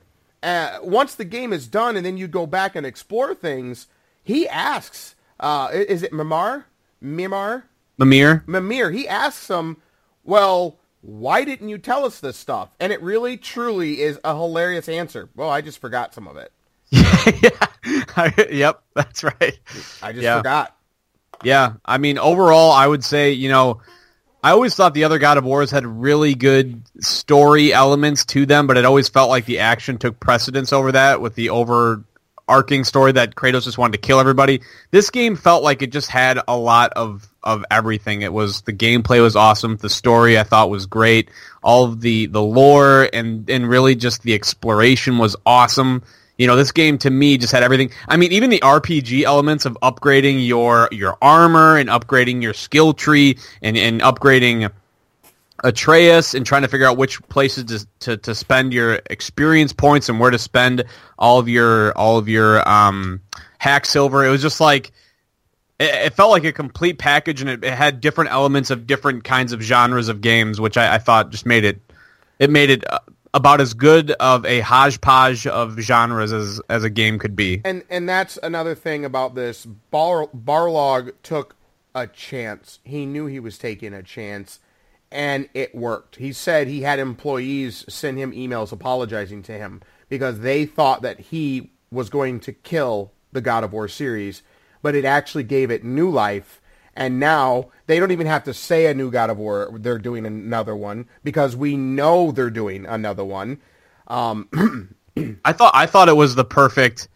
Uh, once the game is done, and then you go back and explore things." He asks, uh, "Is it Mimar? Mimar? Mimir. Mimir?" He asks him, "Well, why didn't you tell us this stuff?" And it really, truly is a hilarious answer. Well, I just forgot some of it. yeah. yep, that's right. I just Yeah. forgot. Yeah, I mean, overall, I would say, you know, I always thought the other God of Wars had really good story elements to them, but it always felt like the action took precedence over that with the overarching story that Kratos just wanted to kill everybody. This game felt like it just had a lot of, of everything. It was, the gameplay was awesome. The story I thought was great. All of the, the lore and, and really just the exploration was awesome. You know, this game to me just had everything. I mean, even the RPG elements of upgrading your your armor and upgrading your skill tree and and upgrading Atreus and trying to figure out which places to, to, to spend your experience points and where to spend all of your all of your um, hack silver. It was just like it, felt like a complete package, and it, it, had different elements of different kinds of genres of games, which I, I thought just made it it made it uh, about as good of a hodgepodge of genres as as a game could be. And and that's another thing about this. Bar, Barlog took a chance. He knew he was taking a chance and it worked. He said he had employees send him emails apologizing to him because they thought that he was going to kill the God of War series, but it actually gave it new life. And now they don't even have to say a new God of War. They're doing another one because we know they're doing another one. Um, I thought I thought it was the perfect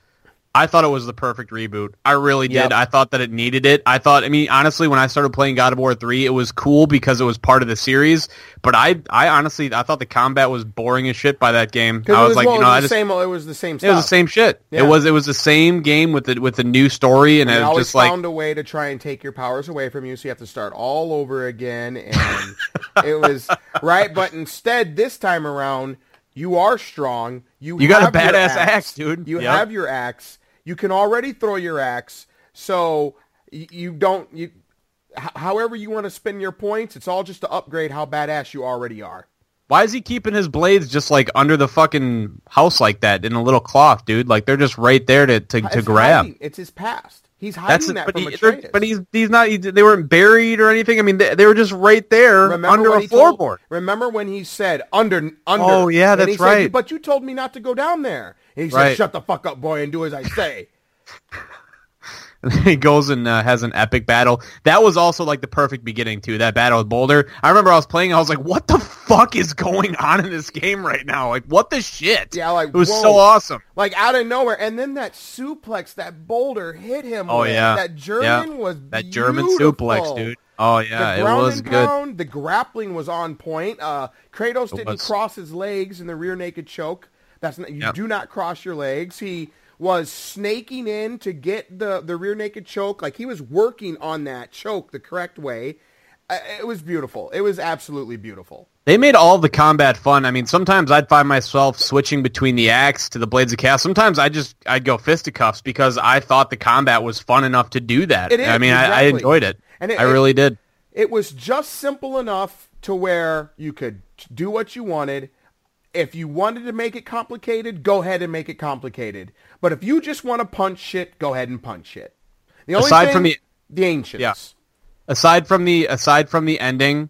I thought it was the perfect reboot. I really did. Yep. I thought that it needed it. I thought, I mean, honestly, when I started playing God of War 3, it was cool because it was part of the series. But I, I honestly, I thought the combat was boring as shit by that game. I was, was like, well, you know, I just, same, it was the same stuff. It was the same shit. Yeah. It was, it was the same game with the, with the new story. And, and it always just like, found a way to try and take your powers away from you. So you have to start all over again. And it was, right? But instead, this time around, you are strong. You, you got a badass axe, axe dude. You yep. have your axe you can already throw your axe, so you don't you. However you want to spend your points, it's all just to upgrade how badass you already are. Why is he keeping his blades just like under the fucking house like that in a little cloth, dude? Like they're just right there to to, to grab. Hiding. It's his past. He's hiding That's, that but from he. But he's he's not. He, they weren't buried or anything. I mean, they, they were just right there remember under a floorboard. Told, remember when he said under under? Oh yeah, that's right. Said, but you told me not to go down there. And he said, right. "Shut the fuck up, boy, and do as I say." he goes and uh, has an epic battle. That was also like the perfect beginning to that battle with Baldur. I remember I was playing. I was like, "What the fuck is going on in this game right now? Like, what the shit?" Yeah, like it was whoa. so awesome. Like out of nowhere, and then that suplex that Baldur hit him. Oh with. yeah, that German yeah. was that German beautiful. suplex, dude. Oh yeah, it was good. Pound, the grappling was on point. Uh, Kratos didn't was. cross his legs in the rear naked choke. That's not, you Yep. do not cross your legs. He was snaking in to get the the rear naked choke. Like he was working on that choke the correct way. Uh, it was beautiful. It was absolutely beautiful. They made all the combat fun. I mean, sometimes I'd find myself switching between the axe to the blades of chaos. Sometimes I just I'd go fisticuffs because I thought the combat was fun enough to do that. It is, I mean, I, I enjoyed it. And it- I really did. It was just simple enough to where you could do what you wanted. If you wanted to make it complicated, go ahead and make it complicated. But if you just want to punch shit, go ahead and punch shit. The only Aside thing, from the- the ancients. Yeah. Aside from the aside from the ending,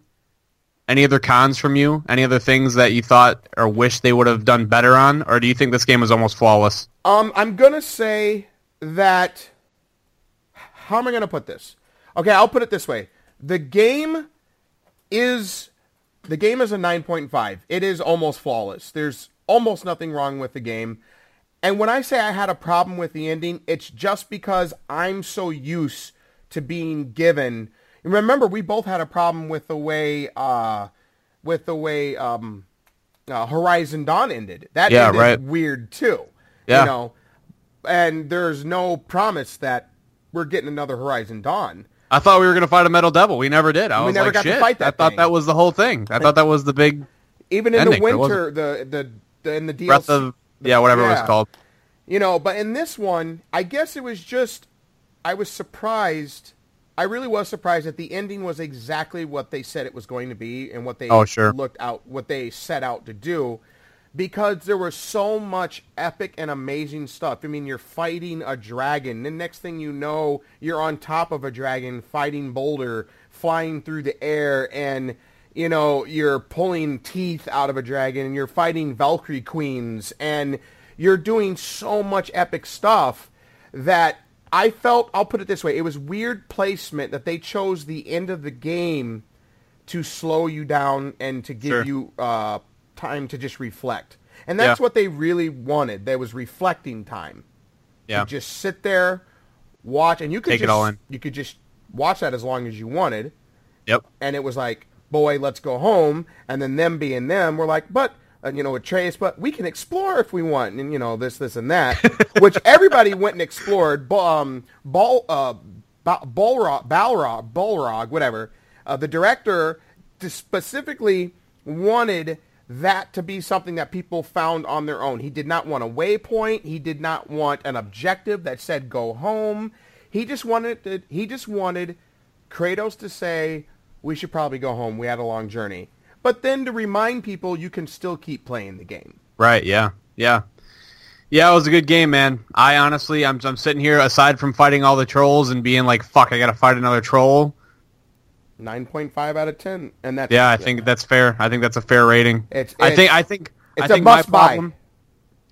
any other cons from you? Any other things that you thought or wish they would have done better on, or do you think this game was almost flawless? Um, I'm gonna say that. How am I gonna put this? Okay, I'll put it this way: the game is the game is a 9.5. It is almost flawless. There's almost nothing wrong with the game. And when I say I had a problem with the ending, it's just because I'm so used to being given. Remember, we both had a problem with the way, uh, with the way um, uh, Horizon Dawn ended. That Yeah, ended right. weird too. Yeah. You know, and there's no promise that we're getting another Horizon Dawn. I thought we were going to fight a metal devil. We never did. I We was never like, got to fight that I thought thing. that was the whole thing. I thought that was the big Even in Ending, the winter, the, the the in the DLC, breath of yeah, whatever it was called. You know, but in this one, I guess it was just I was surprised. I really was surprised that the ending was exactly what they said it was going to be and what they Oh, sure. looked out what they set out to do because there was so much epic and amazing stuff. I mean, you're fighting a dragon. The next thing you know, you're on top of a dragon fighting Baldur, flying through the air and you know, you're pulling teeth out of a dragon and you're fighting Valkyrie queens and you're doing so much epic stuff that I felt, I'll put it this way, it was weird placement that they chose the end of the game to slow you down and to give Sure. you uh, time to just reflect. And that's Yeah. what they really wanted. There was reflecting time. Yeah. You just sit there, watch, and you could Take it just, all in. You could just watch that as long as you wanted Yep. and it was like, boy, let's go home. And then them being them, we're like, but uh, you know, Atreus, but we can explore if we want, and you know, this, this, and that, which everybody went and explored. Um, Bal, uh, ba- Balrog, Balrog, Balrog, whatever. Uh, the director specifically wanted that to be something that people found on their own. He did not want a waypoint. He did not want an objective that said go home. He just wanted to, he just wanted Kratos to say we should probably go home. We had a long journey. But then to remind people you can still keep playing the game. Right. Yeah. Yeah. Yeah, it was a good game, man. I honestly, I'm, I'm sitting here aside from fighting all the trolls and being like, fuck, I gotta fight another troll. 9.5 out of 10 and that's Yeah, I think that's fair. I think that's a fair rating. It's- I think I think I it's a think my must buy. problem.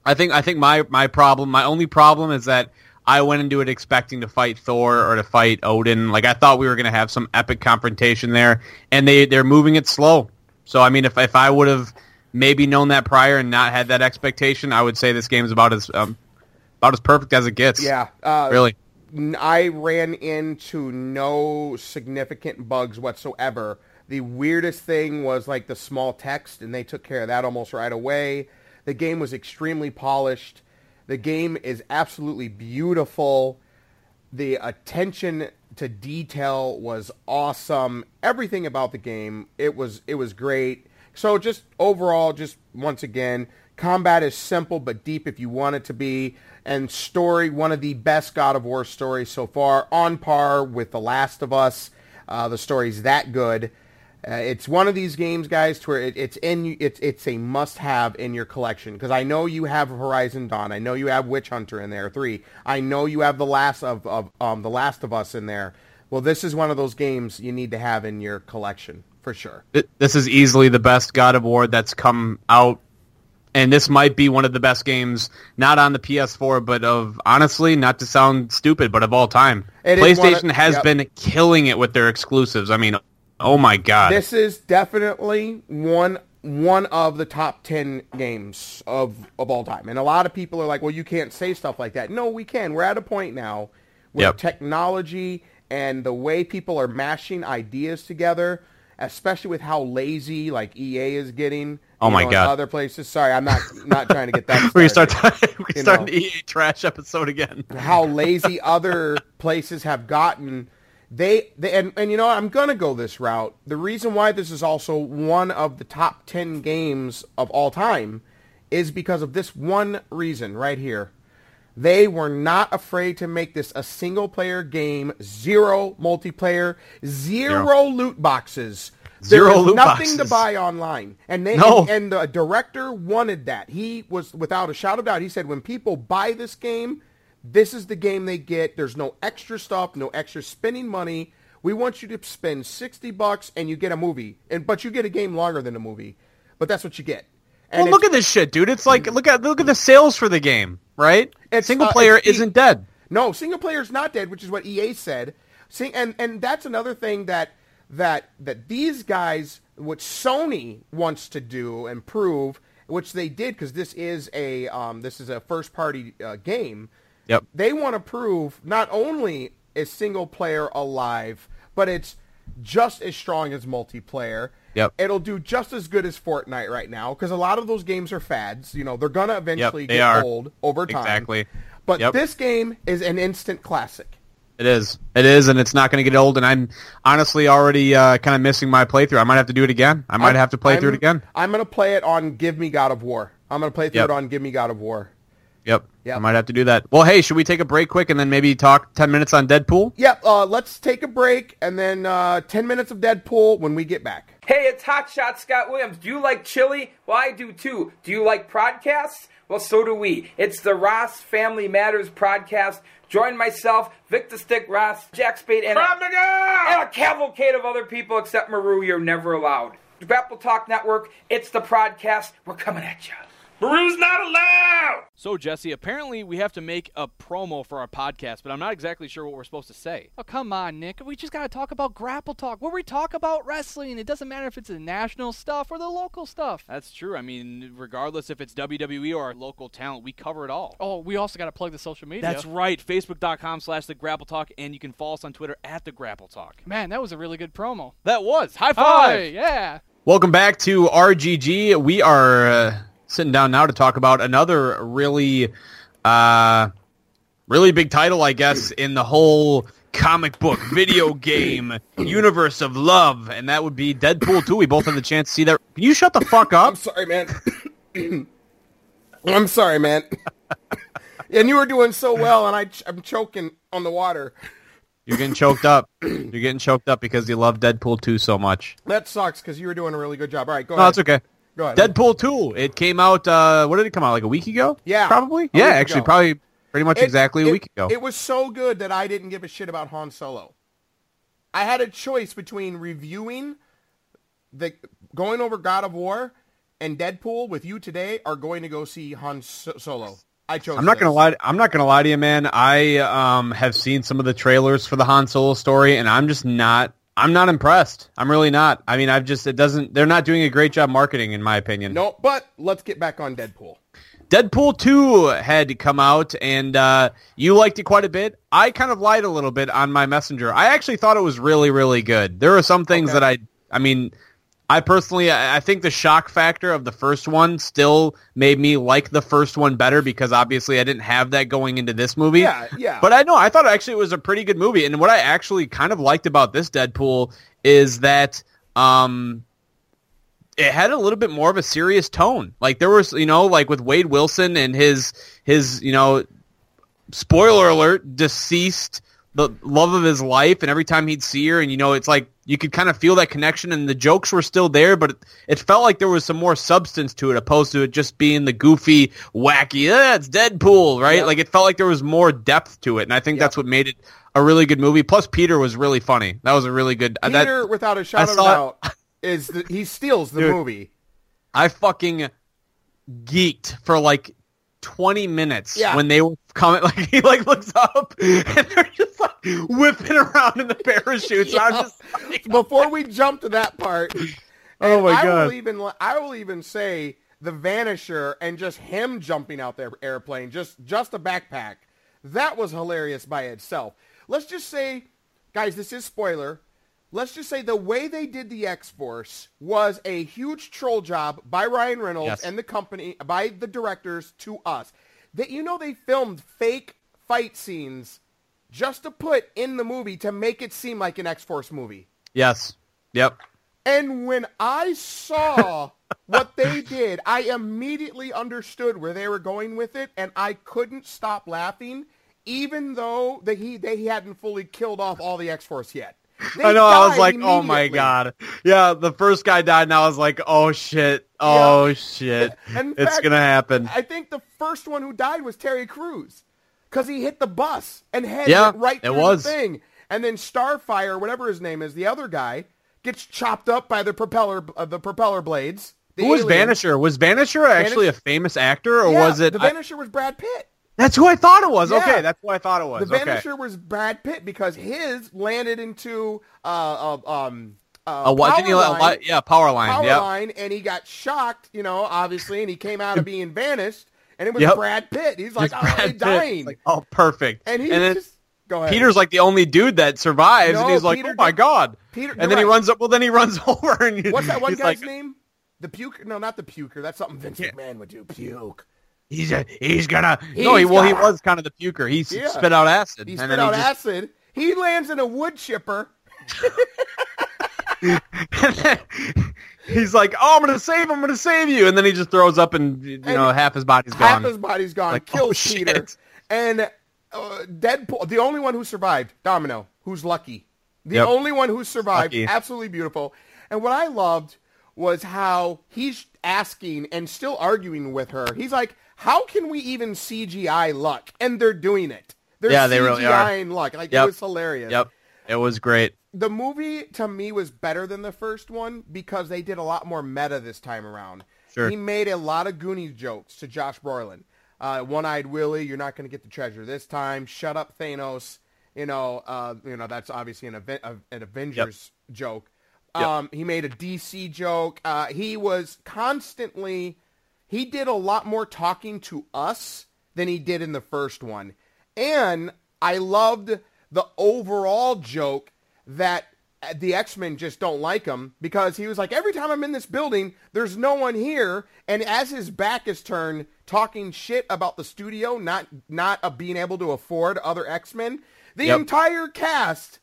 I think I think my my problem, my only problem is that I went into it expecting to fight Thor or to fight Odin. Like I thought we were going to have some epic confrontation there, and they they're moving it slow. So I mean, if if I would have maybe known that prior and not had that expectation, I would say this game is about as um, about as perfect as it gets. yeah. Uh, really. I ran into no significant bugs whatsoever. The weirdest thing was like the small text, and they took care of that almost right away. The game was extremely polished. The game is absolutely beautiful. The attention to detail was awesome. Everything about the game, it was it was great. So just overall, just once again, combat is simple but deep if you want it to be, and story one of the best God of War stories so far, on par with The Last of Us. Uh, the story's that good. Uh, it's one of these games, guys, to where it, it's in it's it's a must-have in your collection because I know you have Horizon Dawn, I know you have Witch Hunter in there three, I know you have the last of of um the Last of Us in there. Well, this is one of those games you need to have in your collection for sure. This is easily the best God of War that's come out, and this might be one of the best games, not on the PS4, but of honestly, not to sound stupid, but of all time. It one of- PlayStation has yep. been killing it with their exclusives. I mean, oh my god. This is definitely one one of the top 10 games of of all time. And a lot of people are like, "Well, you can't say stuff like that." No, we can. We're at a point now where Yep. technology and the way people are mashing ideas together, especially with how lazy like EA is getting Oh my know, God. other places. Sorry, I'm not not trying to get that we start started. we You start know. an EA trash episode again. how lazy other places have gotten. They, they and, and you know what, I'm gonna go this route. The reason why this is also one of the top ten games of all time is because of this one reason right here. They were not afraid to make this a single player game, zero multiplayer, zero, loot boxes. Zero there loot nothing to buy online. And they No. and, and the director wanted that. He was without a shadow of doubt. He said when people buy this game, this is the game they get. There's no extra stuff, no extra spending money. We want you to spend 60 bucks and you get a movie. And but you get a game longer than a movie. But that's what you get. And Well, look at this shit, dude. It's like look at look at the sales for the game, right? It's, Single uh, player E- isn't dead. No, single player is not dead, which is what EA said. See, and and that's another thing that that that these guys, what Sony wants to do and prove, which they did because this is a um, this is a first party uh, game. Yep. They want to prove not only is single player alive, but it's just as strong as multiplayer. Yep. It'll do just as good as Fortnite right now because a lot of those games are fads. You know, they're gonna eventually they get are. old over time. Exactly. But Yep. this game is an instant classic. It is. It is, and it's not going to get old. And I'm honestly already uh, kind of missing my playthrough. I might have to do it again. I might I'm- have to play through it again. I'm gonna play it on Give Me God of War. I'm gonna play through Yep. it on Give Me God of War. Yep. Yep. I might have to do that. Well, hey, should we take a break quick and then maybe talk ten minutes on Deadpool? Yep. Uh, let's take a break and then uh, ten minutes of Deadpool when we get back. Hey, it's Hot Shot Scott Williams. Do you like chili? Well, I do too. Do you like podcasts? Well, so do we. It's the Ross Family Matters podcast. Join myself, Victor Stick Ross, Jack Spade, and, and a cavalcade of other people except Maru. You're never allowed. The Grapple Talk Network, it's the podcast. We're coming at you. Maru's not allowed! So, Jesse, apparently we have to make a promo for our podcast, but I'm not exactly sure what we're supposed to say. Oh, come on, Nick. We just got to talk about Grapple Talk, where we talk about wrestling. It doesn't matter if it's the national stuff or the local stuff. That's true. I mean, regardless if it's WWE or our local talent, we cover it all. Oh, we also got to plug the social media. That's right. Facebook.com slash The Grapple Talk, and you can follow us on Twitter at The Grapple Talk. Man, that was a really good promo. That was. High Hi, five! yeah. Welcome back to RGG. We are uh, sitting down now to talk about another really, uh, really big title, I guess, in the whole comic book, video game universe of love, and that would be Deadpool 2. We both had the chance to see that. Can you shut the fuck up? I'm sorry, man. I'm sorry, man. and you were doing so well, and I, I'm choking on the water. You're getting choked up. You're getting choked up because you love Deadpool 2 so much. That sucks because you were doing a really good job. All right, go No, ahead. it's okay. Go ahead. Deadpool 2. It came out, uh, what did it come out, like a week ago? Yeah, Probably? Yeah, actually, ago. probably pretty much It- exactly a it- week ago. It was so good that I didn't give a shit about Han Solo. I had a choice between reviewing the going over God of War and Deadpool with you today, or going to go see Han Solo. I chose. I'm not gonna lie. I'm not gonna lie to you, man. I um have seen some of the trailers for the Han Solo story, and I'm just not. I'm not impressed. I'm really not. I mean, I've just it doesn't. They're not doing a great job marketing, in my opinion. No, but let's get back on Deadpool. Deadpool 2 had come out, and uh, you liked it quite a bit. I kind of lied a little bit on my messenger. I actually thought it was really, really good. There were some things Okay. that I, I mean, I personally, I think the shock factor of the first one still made me like the first one better because obviously I didn't have that going into this movie. Yeah, yeah. But I know I thought actually it was a pretty good movie, and what I actually kind of liked about this Deadpool is that. Um, it had a little bit more of a serious tone. Like there was, you know, like with Wade Wilson and his his, you know, spoiler alert, deceased the love of his life and every time he'd see her and you know, it's like you could kind of feel that connection and the jokes were still there, but it, it felt like there was some more substance to it opposed to it just being the goofy, wacky, yeah, it's Deadpool, right? Yep. Like it felt like there was more depth to it. And I think that's what made it a really good movie. Plus Peter was really funny. That was a really good uh, that- Peter, without a shadow of doubt, is the, he steals the Dude. movie. I fucking geeked for like 20 minutes Yeah. when they were coming. Like he like looks up and they're just like whipping around in the parachutes. And I'm just like, Before we jump to that part, Oh my I God. will even I will even say the Vanisher and just him jumping out their airplane, just just a backpack. That was hilarious by itself. Let's just say, guys, this is spoiler. Let's just say the way they did the X Force was a huge troll job by Ryan Reynolds Yes. and the company, by the directors to us. That you know they filmed fake fight scenes just to put in the movie to make it seem like an X Force movie. yes, yep. And when I saw what they did, I immediately understood where they were going with it, and I couldn't stop laughing, even though they, he, they hadn't fully killed off all the X-Force yet. They I know. I was like, oh my god. Yeah, the first guy died, and I was like, oh shit, oh shit, And it's fact, gonna happen. I think the first one who died was Terry Crews, because he hit the bus and head Yeah, right it through was. the thing. And then Starfire, whatever his name is, the other guy, gets chopped up by the propeller uh, the propeller blades. The Who was alien. Vanisher? Was Vanisher actually a famous actor, or Yeah, was it? the Vanisher was Brad Pitt? That's who I thought it was. Yeah. Okay, that's who I thought it was. The okay. Was Brad Pitt because his landed into uh, uh um uh, A what? power Didn't line, yeah, power line. power yep. line, and he got shocked, you know, obviously, and he came out of being vanished, and it was Yep. Brad Pitt. He's like, oh, Brad I'm dying, like, oh, perfect. and he then just go ahead. Peter's like the only dude that survives, No, and he's like, Peter "Oh my did- god!" Peter- and you're then he runs up. Well, then he runs over, and What's that one he's guy's like, name? The puker? No, not the puker. That's something Vince McMahon would do. Puke. He's a, he's gonna. no, he He's well, he was kind of the puker. He Yeah. spit out acid. He spit out he just, acid. He lands in a wood chipper. He's like, "Oh, I'm gonna save. him, I'm gonna save you," and then he just throws up, and you know, half his body's gone. Half his body's gone. Like, kills oh. And uh, Deadpool, the only one who survived, Domino, who's lucky. The Yep. only one who survived. Lucky. Absolutely beautiful. And what I loved was how he's asking and still arguing with her. He's like, how can we even CGI luck? And they're doing it. They're Yeah, they really are. CGI-ing luck. Like, Yep. it was hilarious. Yep, it was great. The movie, to me, was better than the first one because they did a lot more meta this time around. Sure. He made a lot of Goonies jokes to Josh Brolin. Uh, One-eyed Willie, you're not going to get the treasure this time. Shut up, Thanos. You know, uh, you know that's obviously an, uh, an Avengers joke. Um, He made a DC joke. Uh, he was constantly. He did a lot more talking to us than he did in the first one, and I loved the overall joke that the X-Men just don't like him because he was like, every time I'm in this building, there's no one here. And as his back is turned, talking shit about the studio not not uh, being able to afford other X-Men, the Yep. entire cast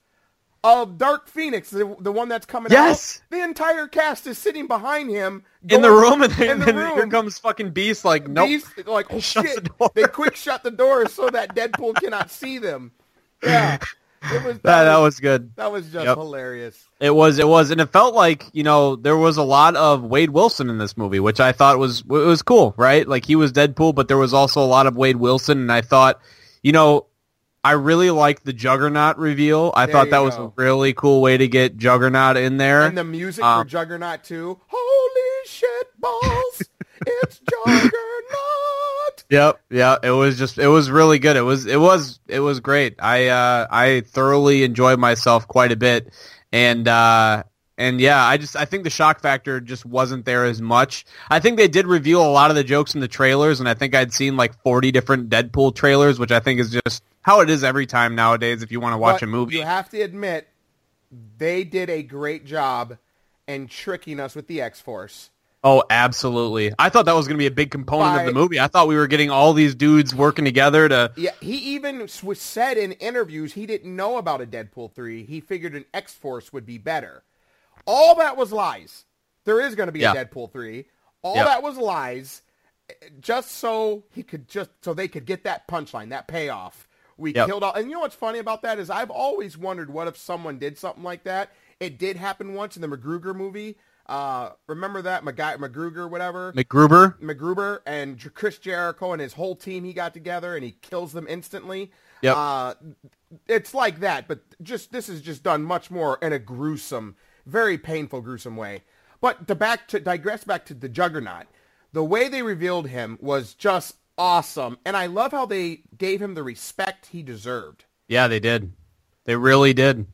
of Dark Phoenix, the, the one that's coming Yes! out, the entire cast is sitting behind him in the room, and then, in the then room. here comes fucking Beast. Like, nope. Beast, like, oh shit. the. They quick shut the door so that Deadpool cannot see them. Yeah. It was, that, that was good. that was just Yep. hilarious. It was, it was, and it felt like you know there was a lot of Wade Wilson in this movie, which I thought was it was cool, right? Like he was Deadpool, but there was also a lot of Wade Wilson, and I thought, you know, I really liked the Juggernaut reveal. I There thought that was a really cool way to get Juggernaut in there. And the music for Um, Juggernaut too. Holy shit balls! it's Juggernaut. Yep, yeah, it was just it was really good. It was it was it was great. I uh I thoroughly enjoyed myself quite a bit. And uh and yeah, I just I think the shock factor just wasn't there as much. I think they did reveal a lot of the jokes in the trailers and I think I'd seen like 40 different Deadpool trailers, which I think is just how it is every time nowadays if you want to watch But a movie. You have to admit, they did a great job in tricking us with the X Force. Oh, absolutely. I thought that was going to be a big component By- of the movie. I thought we were getting all these dudes working together to Yeah, he even said in interviews he didn't know about a Deadpool 3. He figured an X-Force would be better. All that was lies. There is going to be Yeah. a Deadpool 3. All that was lies eh, just so he could just so they could get that punchline, that payoff. We Yep. killed all And you know what's funny about that is I've always wondered what if someone did something like that. It did happen once in the MacGruger movie. Uh, remember that McGuy- MacGruger, whatever. McGruber. MacGruber and Chris Jericho and his whole team he got together and he kills them instantly. Yep. Uh, it's like that, but just this is just done much more in a gruesome, very painful, gruesome way. But to back to digress back to the Juggernaut, the way they revealed him was just awesome, and I love how they gave him the respect he deserved. Yeah, they did. They really did.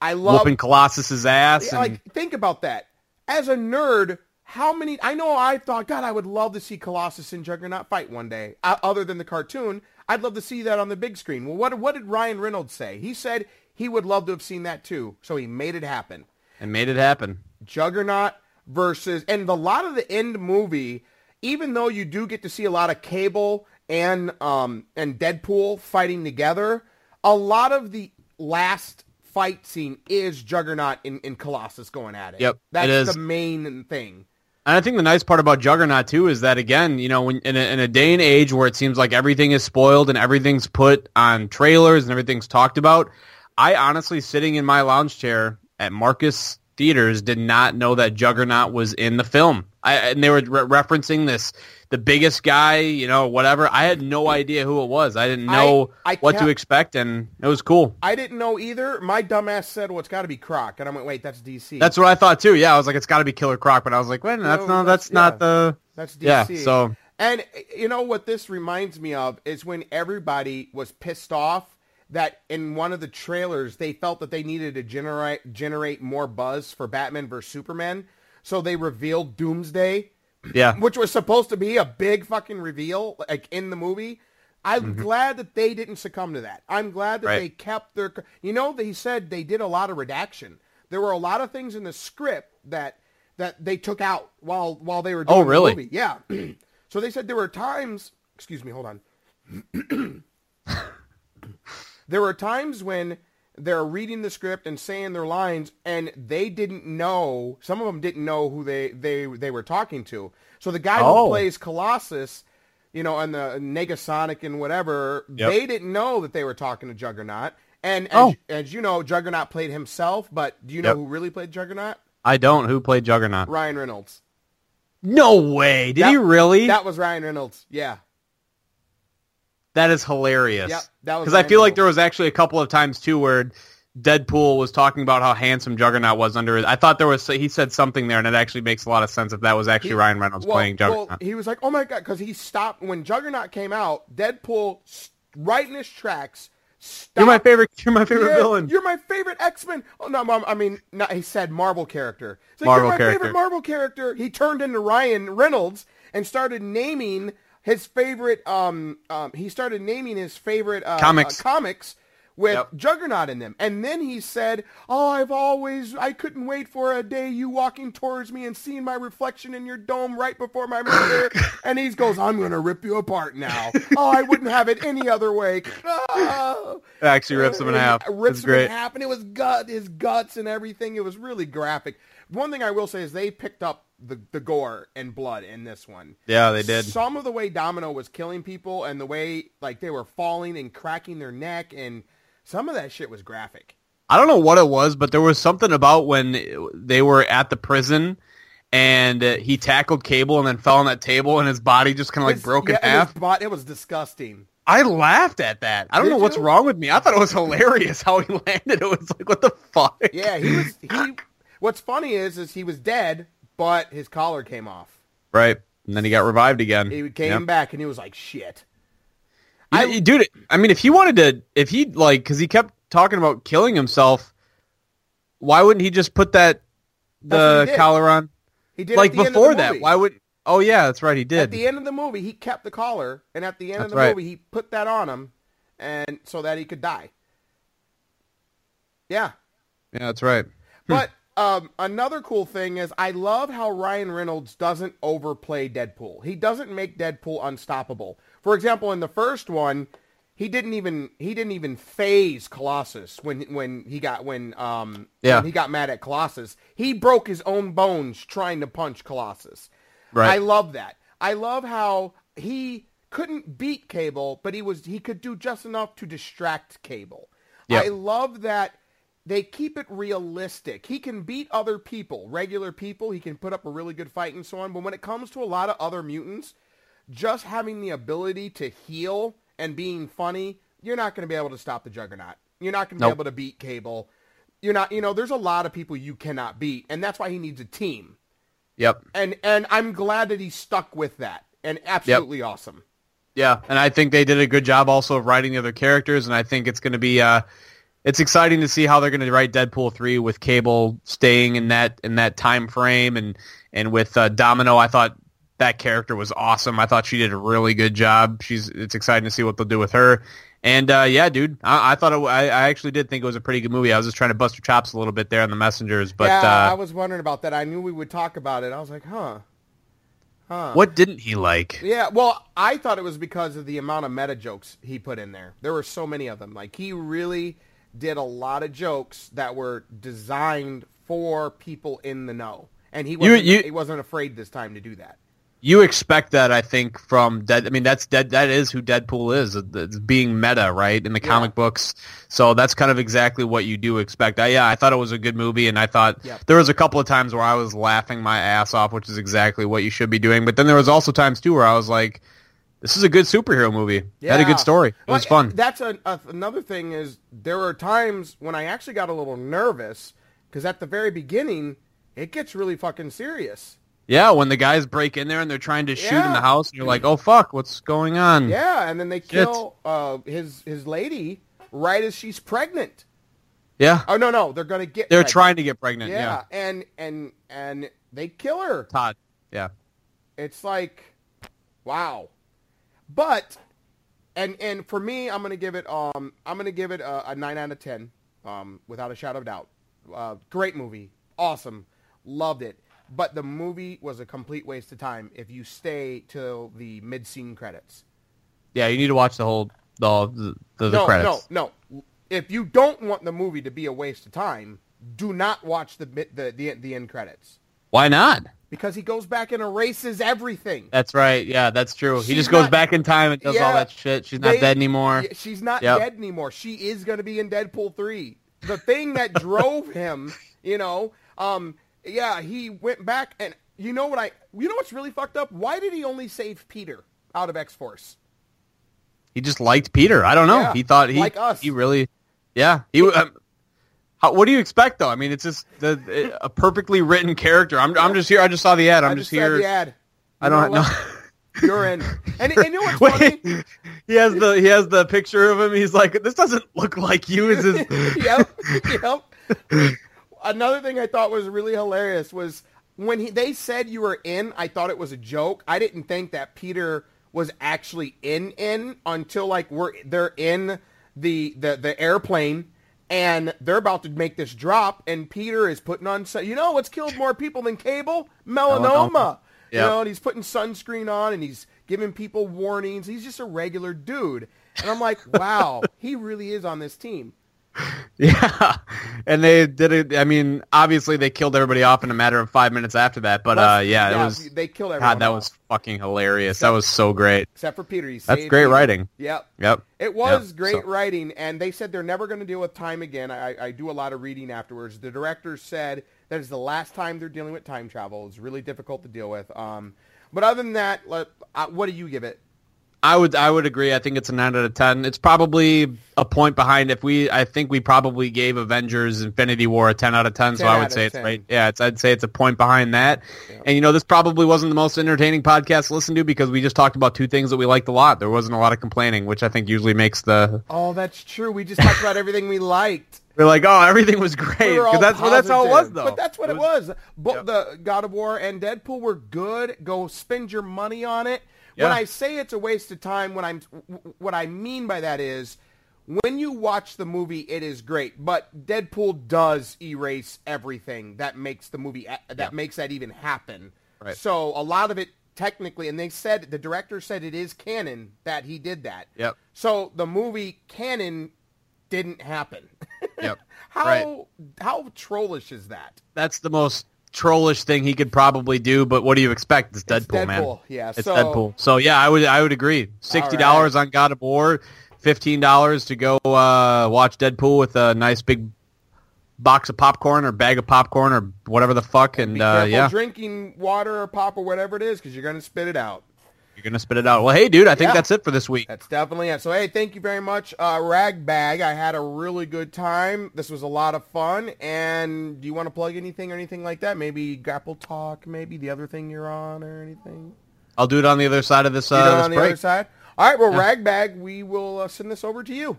I love Whooping Colossus's ass. And- like think about that. As a nerd, how many? I know I thought, God, I would love to see Colossus and Juggernaut fight one day. Uh, other than the cartoon, I'd love to see that on the big screen. Well, what what did Ryan Reynolds say? He said he would love to have seen that too. So he made it happen. and made it happen. Juggernaut versus and the lot of the end movie, even though you do get to see a lot of Cable and um and Deadpool fighting together, a lot of the last fight scene is Juggernaut and, and Colossus going at it. Yep, that's it the main thing. And I think the nice part about Juggernaut too is that again, you know, when in a, in a day and age where it seems like everything is spoiled and everything's put on trailers and everything's talked about, I honestly sitting in my lounge chair at Marcus Theaters did not know that Juggernaut was in the film. I, and they were re- referencing this the biggest guy, you know, whatever. I had no idea who it was. I didn't know I- I what to expect, and it was cool. I didn't know either. My dumbass said, "Well, it's got to be Croc," and I went, "Wait, that's DC." That's what I thought too. Yeah, I was like, it's got to be Killer Croc, but I was like, wait, that's No, no, that's, that's- not yeah. the. That's DC. Yeah, so And you know what this reminds me of is when everybody was pissed off that in one of the trailers they felt that they needed to generate generate more buzz for Batman vs Superman, so they revealed Doomsday, yeah, which was supposed to be a big fucking reveal like in the movie. I'm mm-hmm. glad that they didn't succumb to that. I'm glad that Right. they kept their you know they said they did a lot of redaction. There were a lot of things in the script that that they took out while while they were oh, doing Oh, really? the movie. Yeah. so they said there were times, excuse me, hold on. there were times when they're reading the script and saying their lines and they didn't know, some of them didn't know who they they they were talking to. So the guy Oh. who plays Colossus, you know, and the Negasonic and whatever, Yep. they didn't know that they were talking to Juggernaut. And as, Oh. as you know, Juggernaut played himself, but do you know Yep. who really played Juggernaut? I don't. Who played Juggernaut? Ryan Reynolds. No way. Did That- he really? That was Ryan Reynolds. Yeah. That is hilarious. That was Because I feel like there was actually a couple of times too where Deadpool was talking about how handsome Juggernaut was under. I thought there was he said something there, and it actually makes a lot of sense if that was actually He- Ryan Reynolds well, playing Juggernaut. Well, he was like, "Oh my god!" Because he stopped when Juggernaut came out. Deadpool, right in his tracks. Stopped. you're my favorite. You're my favorite Yeah, villain. You're my favorite X Men. Oh no, Mom, I mean, no, he said Marvel character. Like, Marvel you're my character. favorite Marvel character. He turned into Ryan Reynolds and started naming his favorite. Um, um, he started naming his favorite uh, Comics. uh, comics with Yep. Juggernaut in them. And then he said, "Oh, I've always I couldn't wait for a day you walking towards me and seeing my reflection in your dome right before my mirror." and he goes, "I'm going to rip you apart now. oh, I wouldn't have it any other way." Ah. Actually rips him in half. Rips him in half, and it was gut, his guts and everything. It was really graphic. One thing I will say is they picked up the, the gore and blood in this one. Yeah, they did. Some of the way Domino was killing people and the way like they were falling and cracking their neck and some of that shit was graphic. I don't know what it was, but there was something about when they were at the prison and he tackled Cable and then fell on that table and his body just kind of like broke yeah, in half. bot- it was disgusting. I laughed at that. I don't Did know what's you? wrong with me. I thought it was hilarious how he landed. It was like, what the fuck? Yeah, he was he what's funny is is he was dead, but his collar came off. Right. And then he got revived again. He came Yep. back and he was like shit. I, dude, I mean, if he wanted to, if he like, because he kept talking about killing himself, why wouldn't he just put that the collar on? He did like at the end of the before that. Why would? Oh yeah, that's right. He did. At the end of the movie, he kept the collar, and at the end of the right. movie, he put that on him, and so that he could die. Yeah, yeah, that's right. but um, another cool thing is I love how Ryan Reynolds doesn't overplay Deadpool. He doesn't make Deadpool unstoppable. For example, in the first one, he didn't even he didn't even phase Colossus when when he got when um Yeah. when he got mad at Colossus. He broke his own bones trying to punch Colossus. Right. I love that. I love how he couldn't beat Cable, but he was he could do just enough to distract Cable. Yep. I love that they keep it realistic. He can beat other people, regular people. He can put up a really good fight and so on. But when it comes to a lot of other mutants, just having the ability to heal and being funny, you're not going to be able to stop the Juggernaut. You're not going to Nope. be able to beat Cable. You're not, you know, there's a lot of people you cannot beat, and that's why he needs a team. Yep. And and I'm glad that he stuck with that. And absolutely awesome. Yeah, and I think they did a good job also of writing the other characters, and I think it's going to be uh, it's exciting to see how they're going to write Deadpool three with Cable staying in that in that time frame, and and with uh, Domino, I thought that character was awesome. I thought she did a really good job. She's it's exciting to see what they'll do with her. And uh, yeah, dude, I, I thought it, I, I actually did think it was a pretty good movie. I was just trying to bust your chops a little bit there on the messengers, but yeah, I uh, was wondering about that. I knew we would talk about it. I was like, huh. Huh. what didn't he like? Yeah, well, I thought it was because of the amount of meta jokes he put in there. There were so many of them. Like he really did a lot of jokes that were designed for people in the know, and he wasn't, you- he wasn't afraid this time to do that. you expect that I think from Dead. I mean, that's Dead. That is who Deadpool is. Uh, it's being meta, right, in the comic books. So that's kind of exactly what you do expect. I, yeah, I thought it was a good movie, and I thought Yep. there was a couple of times where I was laughing my ass off, which is exactly what you should be doing. But then there was also times too where I was like, "This is a good superhero movie. It had a good story. It was fun." That's a, a, another thing is there were times when I actually got a little nervous because at the very beginning it gets really fucking serious. Yeah, when the guys break in there and they're trying to shoot in the house, and you're like, "Oh fuck, what's going on?" Yeah, and then they kill uh, his his lady right as she's pregnant. yeah. Oh no, no, they're gonna get. They're pregnant. trying to get pregnant. Yeah, Yeah, and and and they kill her. Todd. Yeah. It's like, wow. But, and and for me, I'm gonna give it um I'm gonna give it a, a nine out of ten, um without a shadow of doubt. Uh, great movie, awesome, loved it. But the movie was a complete waste of time if you stay till the mid scene credits. Yeah, you need to watch the whole the the, the, no, credits. no, no. If you don't want the movie to be a waste of time, do not watch the the the, the end credits Why not? Because he goes back and erases everything. That's right. Yeah, that's true. he She's just goes not- back in time and does all that shit. She's not they- dead anymore. She's not Yep. dead anymore. She is going to be in Deadpool 3. The thing that drove him, you know, um, yeah, he went back and you know what I, you know what's really fucked up? Why did he only save Peter out of X-Force? He just liked Peter. I don't know. Yeah, he thought he like us. he really Yeah, he um, how, what do you expect though? I mean, it's just the a perfectly written character. I'm I'm just here. I just saw the ad. I'm just, just here. the ad. I don't know. You're in. And, and you know what's funny? He has the he has the picture of him. He's like, this doesn't look like you. Is his yep, yep. Another thing I thought was really hilarious was when he, they said you were in. I thought it was a joke. I didn't think that Peter was actually in in until like we're they're in the the the airplane and they're about to make this drop and Peter is putting on sun- you know what's killed more people than cable? Melanoma. Melanoma. You know, and he's putting sunscreen on and he's giving people warnings. He's just a regular dude. And I'm like, wow, he really is on this team. Yeah, and they did it. I mean, obviously they killed everybody off in a matter of five minutes after that. But uh, yeah, it was they killed everyone. God. That off, was fucking hilarious. That was so great. except for Peter. He That's great Peter. writing. Yep. Yep. It was Yep. great So- writing, and they said they're never going to deal with time again. I, I do a lot of reading afterwards. The director said that is the last time they're dealing with time travel. It's really difficult to deal with. Um, but other than that, let, uh, what do you give it? I would I would agree. I think it's a nine out of ten. It's probably a point behind. If we, I think we probably gave Avengers: Infinity War a ten out of ten. So I would say it's 10. right. Yeah, it's, I'd say it's a point behind that. And you know, this probably wasn't the most entertaining podcast to listen to because we just talked about two things that we liked a lot. There wasn't a lot of complaining, which I think usually makes the Oh, that's true. We just talked about everything we liked. we're like, oh, everything was great We that's well, that's how it was though. But that's what it was. Both the God of War and Deadpool were good. Go spend your money on it. When I say it's a waste of time, when I'm what I mean by that is when you watch the movie, it is great. But Deadpool does erase everything that makes the movie that makes that even happen. Right. So a lot of it technically, and they said the director said it is canon that he did that. Yep. So the movie canon didn't happen. Yep. How Right. how trollish is that? That's the most trollish thing he could probably do. But what do you expect? It's Deadpool, man. Deadpool, yeah, it's so- Deadpool. So yeah, I would I would agree. Sixty dollars on God of War, fifteen dollars to go uh, watch Deadpool with a nice big box of popcorn or bag of popcorn or whatever the fuck. And Be uh, yeah, drinking water or pop or whatever it is because you're gonna spit it out. You're gonna spit it out. Well, hey, dude, I think Yeah. that's it for this week. That's definitely it. So hey, thank you very much, uh, Ragbag. I had a really good time. This was a lot of fun. And do you want to plug anything or anything like that? Maybe Grapple Talk, maybe the other thing you're on or anything. I'll do it on the other side of this, You know, uh, this on the break. other side. All right, well, Ragbag, we will uh, send this over to you.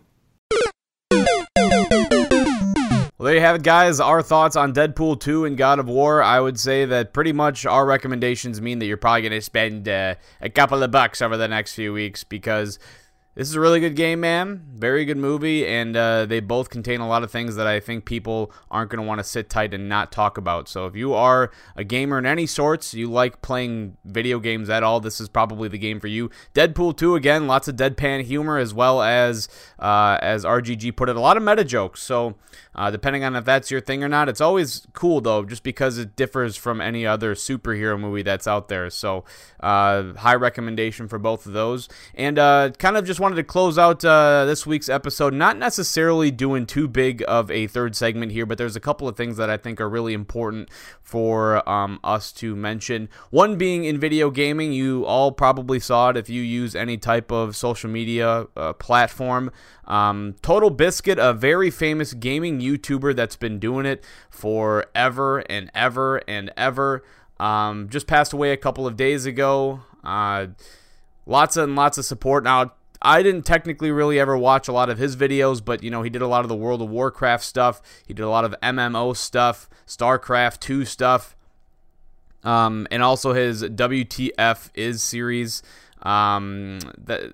Well, there you have it, guys. Our thoughts on Deadpool 2 and God of War. I would say that pretty much our recommendations mean that you're probably going to spend uh, a couple of bucks over the next few weeks because this is a really good game, man. Very good movie, and uh, they both contain a lot of things that I think people aren't going to want to sit tight and not talk about. So if you are a gamer in any sorts, you like playing video games at all, this is probably the game for you. Deadpool 2, again, lots of deadpan humor as well as, uh, as RGG put it, a lot of meta jokes. So uh, depending on if that's your thing or not, it's always cool though, just because it differs from any other superhero movie that's out there. So uh, high recommendation for both of those. And uh, kind of just wanted to close out uh, this week's episode, not necessarily doing too big of a third segment here, but there's a couple of things that I think are really important for um, us to mention. One being in video gaming, you all probably saw it if you use any type of social media uh, platform. Um, TotalBiscuit, a very famous gaming YouTuber that's been doing it forever and ever and ever, um, just passed away a couple of days ago. Uh, lots and lots of support. Now, I didn't technically really ever watch a lot of his videos, but you know, he did a lot of the World of Warcraft stuff. He did a lot of MMO stuff, StarCraft 2 stuff. Um, and also his WTF is series. Um,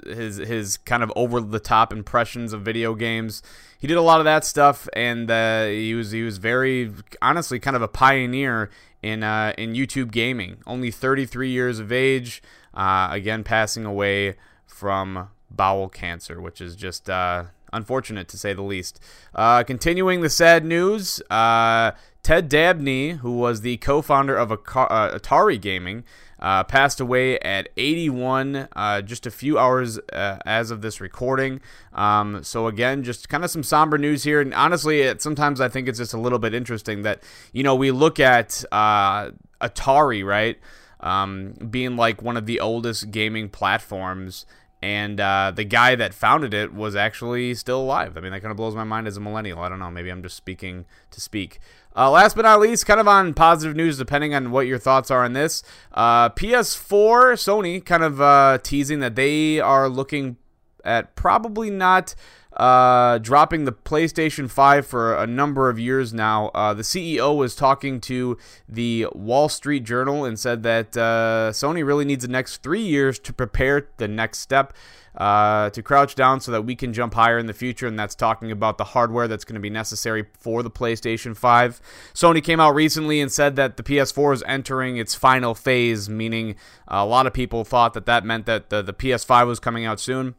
his his kind of over the top impressions of video games. He did a lot of that stuff, and uh, he was he was very honestly kind of a pioneer in uh, in YouTube gaming. Only 33 years of age. Uh, again, passing away from bowel cancer, which is just uh, unfortunate to say the least. Uh, continuing the sad news, uh, Ted Dabney, who was the co-founder of uh, Atari Gaming, uh, passed away at 81, uh, just a few hours as of this recording. Um, so again, just kind of some somber news here, and honestly, it, sometimes I think it's just a little bit interesting that you know we look at Atari, right? Um, being like one of the oldest gaming platforms and uh, the guy that founded it was actually still alive. I mean, that kind of blows my mind as a millennial. I don't know. Maybe I'm just speaking to speak. Uh, last but not least, kind of on positive news, depending on what your thoughts are on this. Uh, PS4, Sony, kind of uh, teasing that they are looking at probably not uh, dropping the PlayStation 5 for a number of years now. Uh, the CEO was talking to the Wall Street Journal and said that uh, Sony really needs the next three years to prepare the next step. Uh, to crouch down so that we can jump higher in the future, and that's talking about the hardware that's going to be necessary for the PlayStation 5. Sony came out recently and said that the PS4 is entering its final phase, meaning a lot of people thought that that meant that the, the PS5 was coming out soon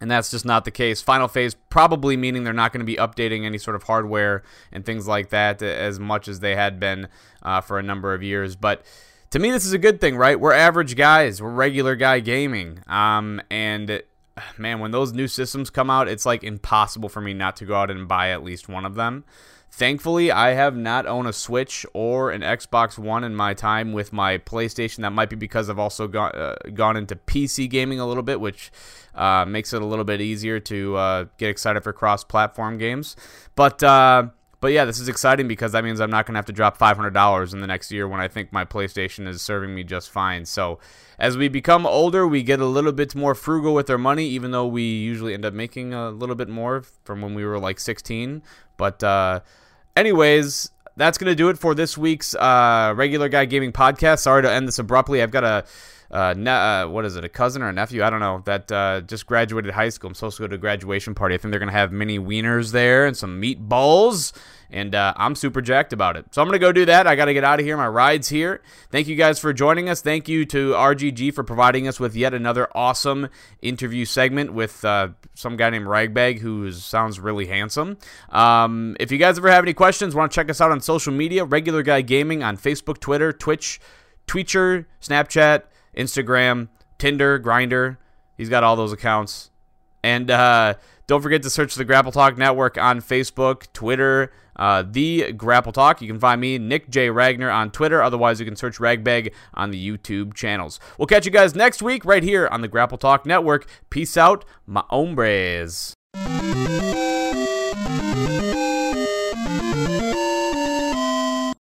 and that's just not the case. Final phase probably meaning they're not going to be updating any sort of hardware and things like that as much as they had been uh, for a number of years. But to me, this is a good thing, right? We're average guys, we're regular guy gaming, um, and man, when those new systems come out, it's like impossible for me not to go out and buy at least one of them. Thankfully, I have not owned a Switch or an Xbox One in my time with my PlayStation. That might be because I've also gone uh, gone into PC gaming a little bit, which uh, makes it a little bit easier to uh, get excited for cross-platform games. But uh, but yeah, this is exciting because that means I'm not going to have to drop $500 in the next year when I think my PlayStation is serving me just fine. So as we become older, we get a little bit more frugal with our money, even though we usually end up making a little bit more from when we were like 16. But uh, anyways, that's going to do it for this week's uh, regular guy gaming podcast. Sorry to end this abruptly. I've got a uh, ne- uh, what is it, a cousin or a nephew? I don't know. That uh, just graduated high school. I'm supposed to go to a graduation party. I think they're gonna have mini wieners there and some meatballs, and uh, I'm super jacked about it. So I'm gonna go do that. I gotta get out of here. My ride's here. Thank you guys for joining us. Thank you to RGG for providing us with yet another awesome interview segment with uh, some guy named Ragbag who sounds really handsome. Um, if you guys ever have any questions, want to check us out on social media, Regular Guy Gaming on Facebook, Twitter, Twitch, Tweeter, Snapchat. Instagram, Tinder, Grindr. He's got all those accounts. And uh, don't forget to search the Grapple Talk Network on Facebook, Twitter, uh, the Grapple Talk. You can find me, Nick J. Ragnar, on Twitter. Otherwise, you can search Ragbag on the YouTube channels. We'll catch you guys next week right here on the Grapple Talk Network. Peace out, my hombres.